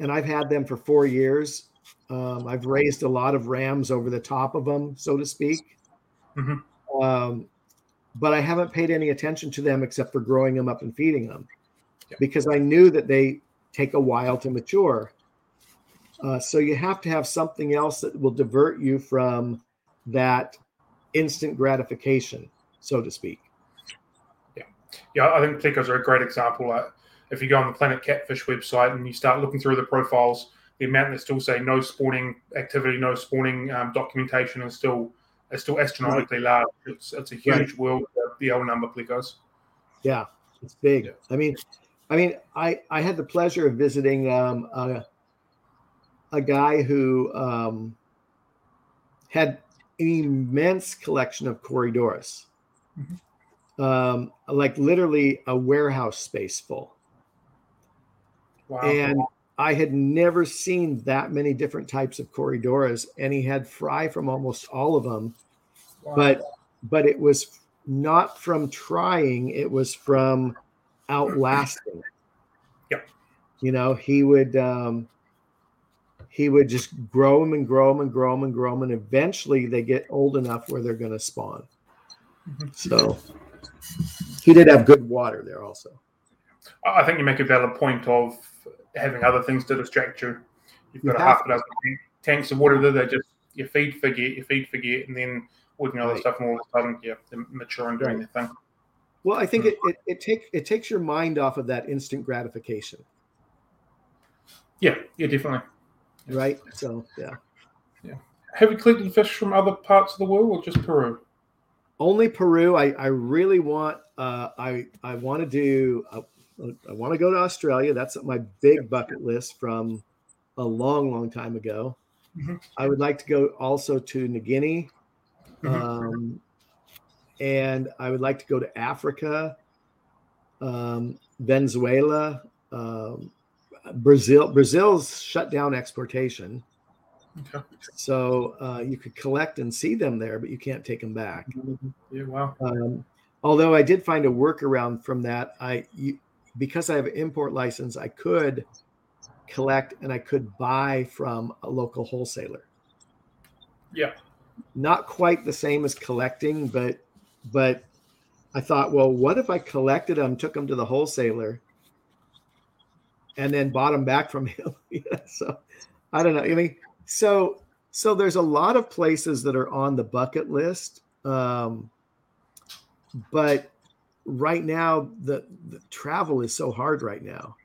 and i've had them for four years um, i've raised a lot of rams over the top of them so to speak Mhm. um, but I haven't paid any attention to them except for growing them up and feeding them Yeah. because I knew that they take a while to mature. Uh, so you have to have something else that will divert you from that instant gratification, so to speak. Yeah, yeah, I think plecos are a great example. Like if you go on the Planet Catfish website and you start looking through the profiles, the amount that still say no spawning activity, no spawning um, documentation is still is still astronomically right. large. It's it's a huge right. world. The L number plecos. Yeah, it's big. Yeah. I mean, I mean, I I had the pleasure of visiting um, a, a guy who um, had an immense collection of Corydoras, mm-hmm. um, like literally a warehouse space full. Wow. And I had never seen that many different types of Corydoras, and he had fry from almost all of them. Wow. But but it was not from trying; it was from outlasting. Yep. You know, he would um, he would just grow them and grow them and grow them and grow them, and eventually they get old enough where they're going to spawn. Mm-hmm. So he did have good water there also. I think you make a valid point of having other things to distract you. You've got you a half a dozen tanks of water there that just you feed, forget, you feed, forget, and then working other right. stuff, and all of a sudden, yeah, they're mature and doing right. their thing. Well, I think it, it, it takes it takes your mind off of that instant gratification. Yeah, yeah, definitely. Right. So yeah. Yeah. Have you collected fish from other parts of the world or just Peru? Only Peru. I, I really want uh, I I want to do uh, I want to go to Australia. That's my big bucket list from a long, long time ago. Mm-hmm. I would like to go also to New Guinea. Mm-hmm. Um, and I would like to go to Africa, um, Venezuela, um, Brazil. Brazil's shut down exportation. Okay. So uh, you could collect and see them there, but you can't take them back. Mm-hmm. Yeah, wow. Um, although I did find a workaround from that. I you, because I have an import license, I could collect and I could buy from a local wholesaler. Yeah. Not quite the same as collecting, but but I thought, well, what if I collected them, took them to the wholesaler, and then bought them back from [laughs] him? yeah, [laughs] so I don't know. I mean, so so there's a lot of places that are on the bucket list, um, but right now the, the travel is so hard right now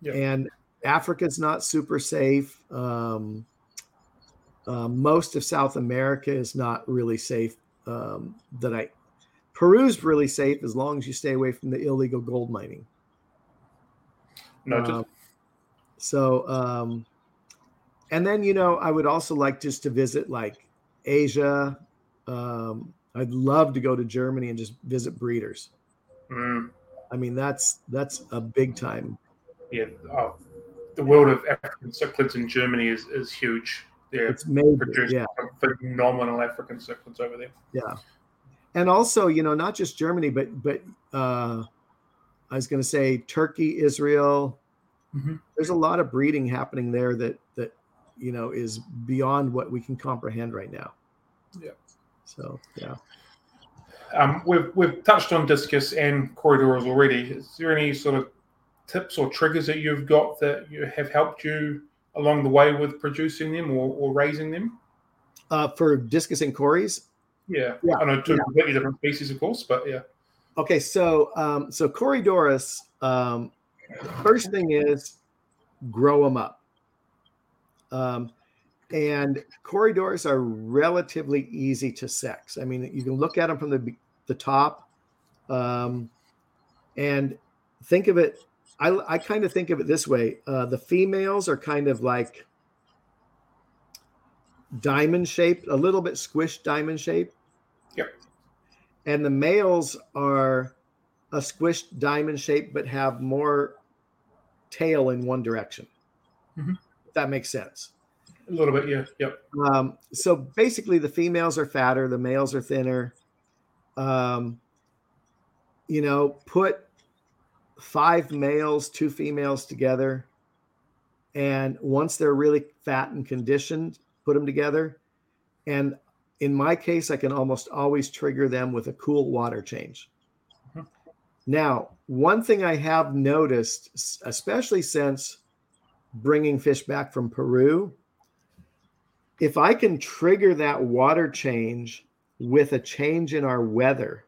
yeah. and africa's not super safe um, uh, most of south america is not really safe um, that i peru's really safe as long as you stay away from the illegal gold mining no um, so um, and then you know i would also like just to visit like asia um, i'd love to go to germany and just visit breeders Mm. I mean, that's that's a big time. Yeah, oh, the world of African cichlids in Germany is, is huge. They're it's major, yeah. phenomenal African cichlids over there. Yeah, and also, you know, not just Germany, but but uh, I was going to say Turkey, Israel. Mm-hmm. There's a lot of breeding happening there that that you know is beyond what we can comprehend right now. Yeah. So yeah. Um, we've we've touched on discus and Corydoras already. Is there any sort of tips or triggers that you've got that you have helped you along the way with producing them or, or raising them? Uh, for discus and cories? Yeah, yeah. I know two yeah. completely different species, of course, but yeah. Okay, so um, so Corydoras. Um, first thing is grow them up. Um, and Corydoras are relatively easy to sex. I mean, you can look at them from the the top, um, and think of it. I, I kind of think of it this way: uh, the females are kind of like diamond shaped, a little bit squished diamond shape. Yep. And the males are a squished diamond shape, but have more tail in one direction. Mm-hmm. If that makes sense. A little bit, yeah. Yep. Um, so basically, the females are fatter, the males are thinner. Um, you know, put five males, two females together. And once they're really fat and conditioned, put them together. And in my case, I can almost always trigger them with a cool water change. Mm-hmm. Now, one thing I have noticed, especially since bringing fish back from Peru, if I can trigger that water change with a change in our weather,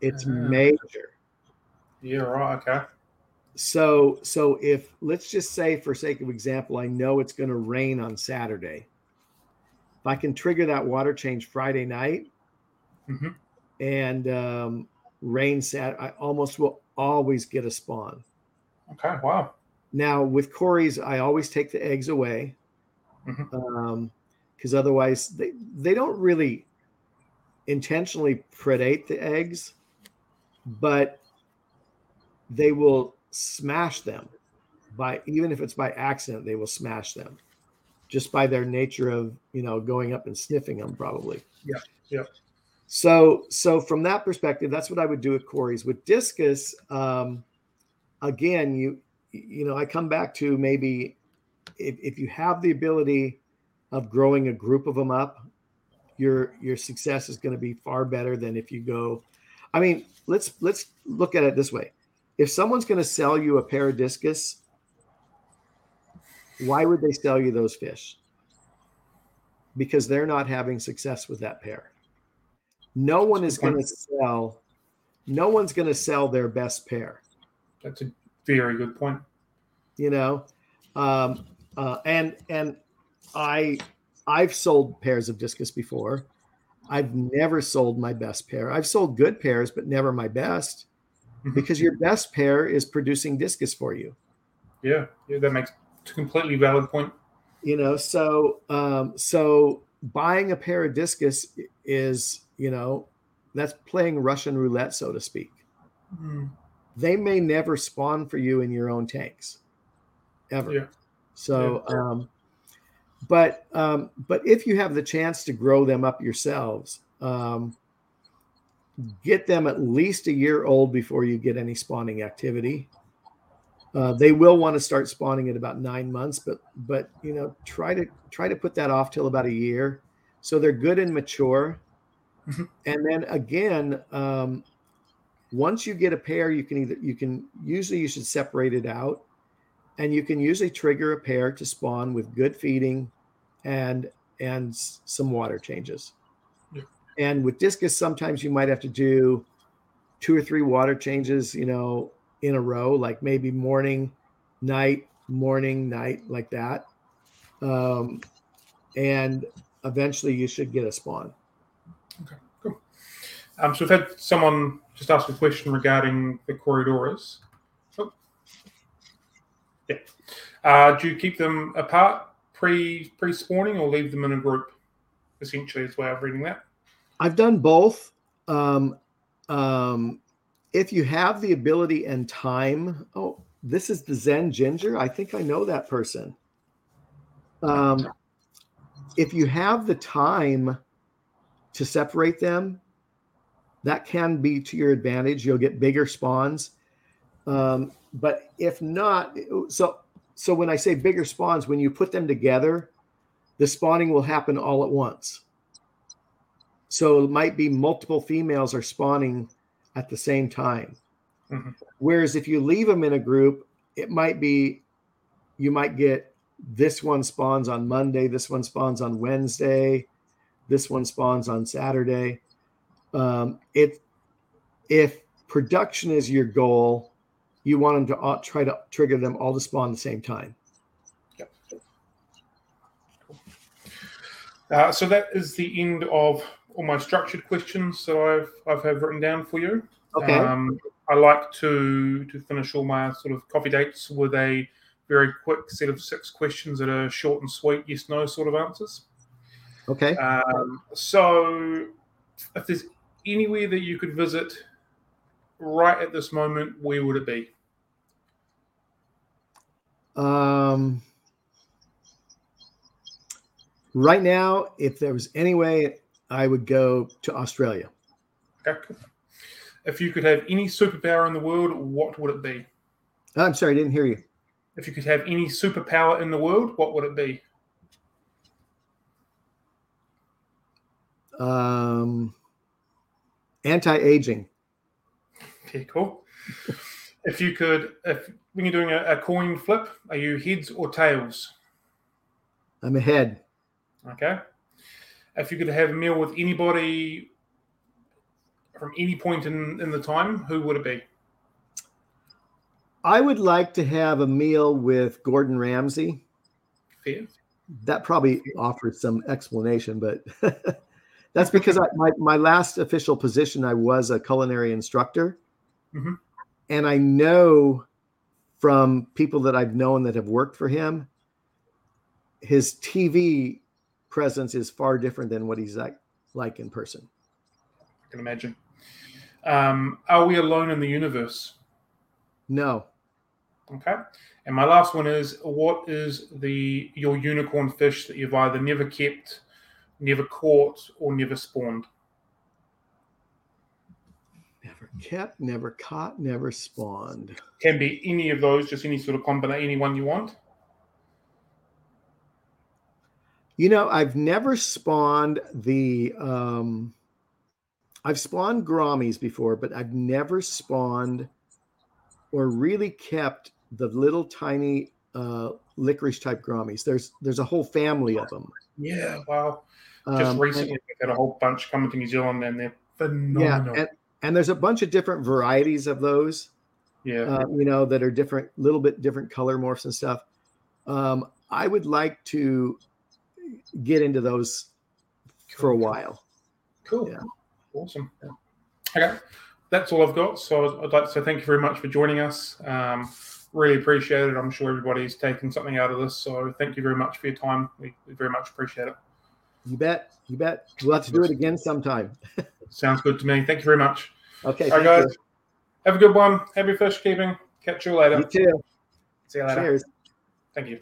It's Ah. major. Yeah, right. Okay. So so if let's just say for sake of example, I know it's going to rain on Saturday. If I can trigger that water change Friday night hmm and um, rain Sat, I almost will always get a spawn. Okay. Wow. Now with cories, I always take the eggs away because otherwise they they don't really intentionally predate the eggs, but they will smash them by even if it's by accident, they will smash them just by their nature of you know going up and sniffing them probably. Yeah, yeah. So so from that perspective, that's what I would do with cories. With discus, um, again, you you know I come back to maybe if, if you have the ability of growing a group of them up, your your success is going to be far better than if you go. I mean, let's let's look at it this way: if someone's going to sell you a pair of discus, why would they sell you those fish? Because they're not having success with that pair. No one is going to sell. No one's going to sell their best pair. That's a very good point. you know um uh and and i i've sold pairs of discus before i've never sold my best pair i've sold good pairs but never my best Mhm. because your best pair is producing discus for you Yeah. Yeah. That makes completely valid point. you know so um so buying a pair of discus is you know that's playing russian roulette so to speak Mm. they may never spawn for you in your own tanks ever Yeah. so um but um but if you have the chance to grow them up yourselves um get them at least a year old before you get any spawning activity uh, they will want to start spawning at about nine months but but you know try to try to put that off till about a year so they're good and mature Mhm. and then again um, once you get a pair you can either you can usually you should separate it out and you can usually trigger a pair to spawn with good feeding and and some water changes Yeah. and with discus sometimes you might have to do two or three water changes you know in a row like maybe morning night morning night like that um, and eventually you should get a spawn Okay, cool. Um, so we've had someone just ask a question regarding the Corydoras. Oh. Yeah. Uh, do you keep them apart pre pre spawning or leave them in a group? Essentially, is the way of reading that. I've done both. Um, um, if you have the ability and time, oh, this is the Zen Ginger. I think I know that person. Um, if you have the time to separate them, that can be to your advantage. You'll get bigger spawns. Um, but if not, so so when I say bigger spawns, when you put them together, the spawning will happen all at once. So it might be multiple females are spawning at the same time. Mhm. Whereas if you leave them in a group, it might be you might get this one spawns on Monday, this one spawns on Wednesday, this one spawns on Saturday. Um, it if production is your goal, you want them to all, try to trigger them all to spawn at the same time. Uh, so that is the end of all my structured questions that I've I've have written down for you. Okay. Um, I like to to finish all my sort of coffee dates with a very quick set of six questions that are short and sweet, yes no sort of answers. okay. Um, so, if there's anywhere that you could visit right at this moment, where would it be? Um, right now, if there was any way, I would go to Australia. Okay. If you could have any superpower in the world, what would it be? I'm sorry, I didn't hear you. If you could have any superpower in the world, what would it be? Um, anti-aging. Okay, cool. [laughs] if you could, if when you're doing a, a coin flip, are you heads or tails? I'm a head. Okay. If you could have a meal with anybody from any point in, in the time, who would it be? I would like to have a meal with Gordon Ramsay. Fair. That probably offers some explanation, but [laughs] that's because I, my, my last official position, I was a culinary instructor. Mhm. And I know from people that I've known that have worked for him, his TV presence is far different than what he's like, like in person. I can imagine. Um, are we alone in the universe? No. Okay. And my last one is what is the your unicorn fish that you've either never kept, never caught, or never spawned? Never kept, never caught, never spawned. Can be any of those, just any sort of combination, any one you want. You know, I've never spawned the um I've spawned gouramis before, but I've never spawned or really kept the little tiny uh licorice type gouramis. There's there's a whole family of them. Yeah, wow. Just Um, recently, we've had a whole bunch coming to New Zealand, and they're and, yeah, and, and there's a bunch of different varieties of those. Yeah, uh, you know, that are different, little bit different color morphs and stuff. Um, I would like to get into those for a while. cool. yeah. Awesome. Okay, that's all I've got. So I'd like to say thank you very much for joining us. Um, really appreciate it. I'm sure everybody's taken something out of this. So thank you very much for your time. We, we very much appreciate it. You bet. You bet. We'll have to do it again sometime. [laughs] Sounds good to me. Thank you very much. Okay. All right, guys. Have a good one. Happy fish keeping. Catch you later. You. you too. See you later. Cheers. Thank you.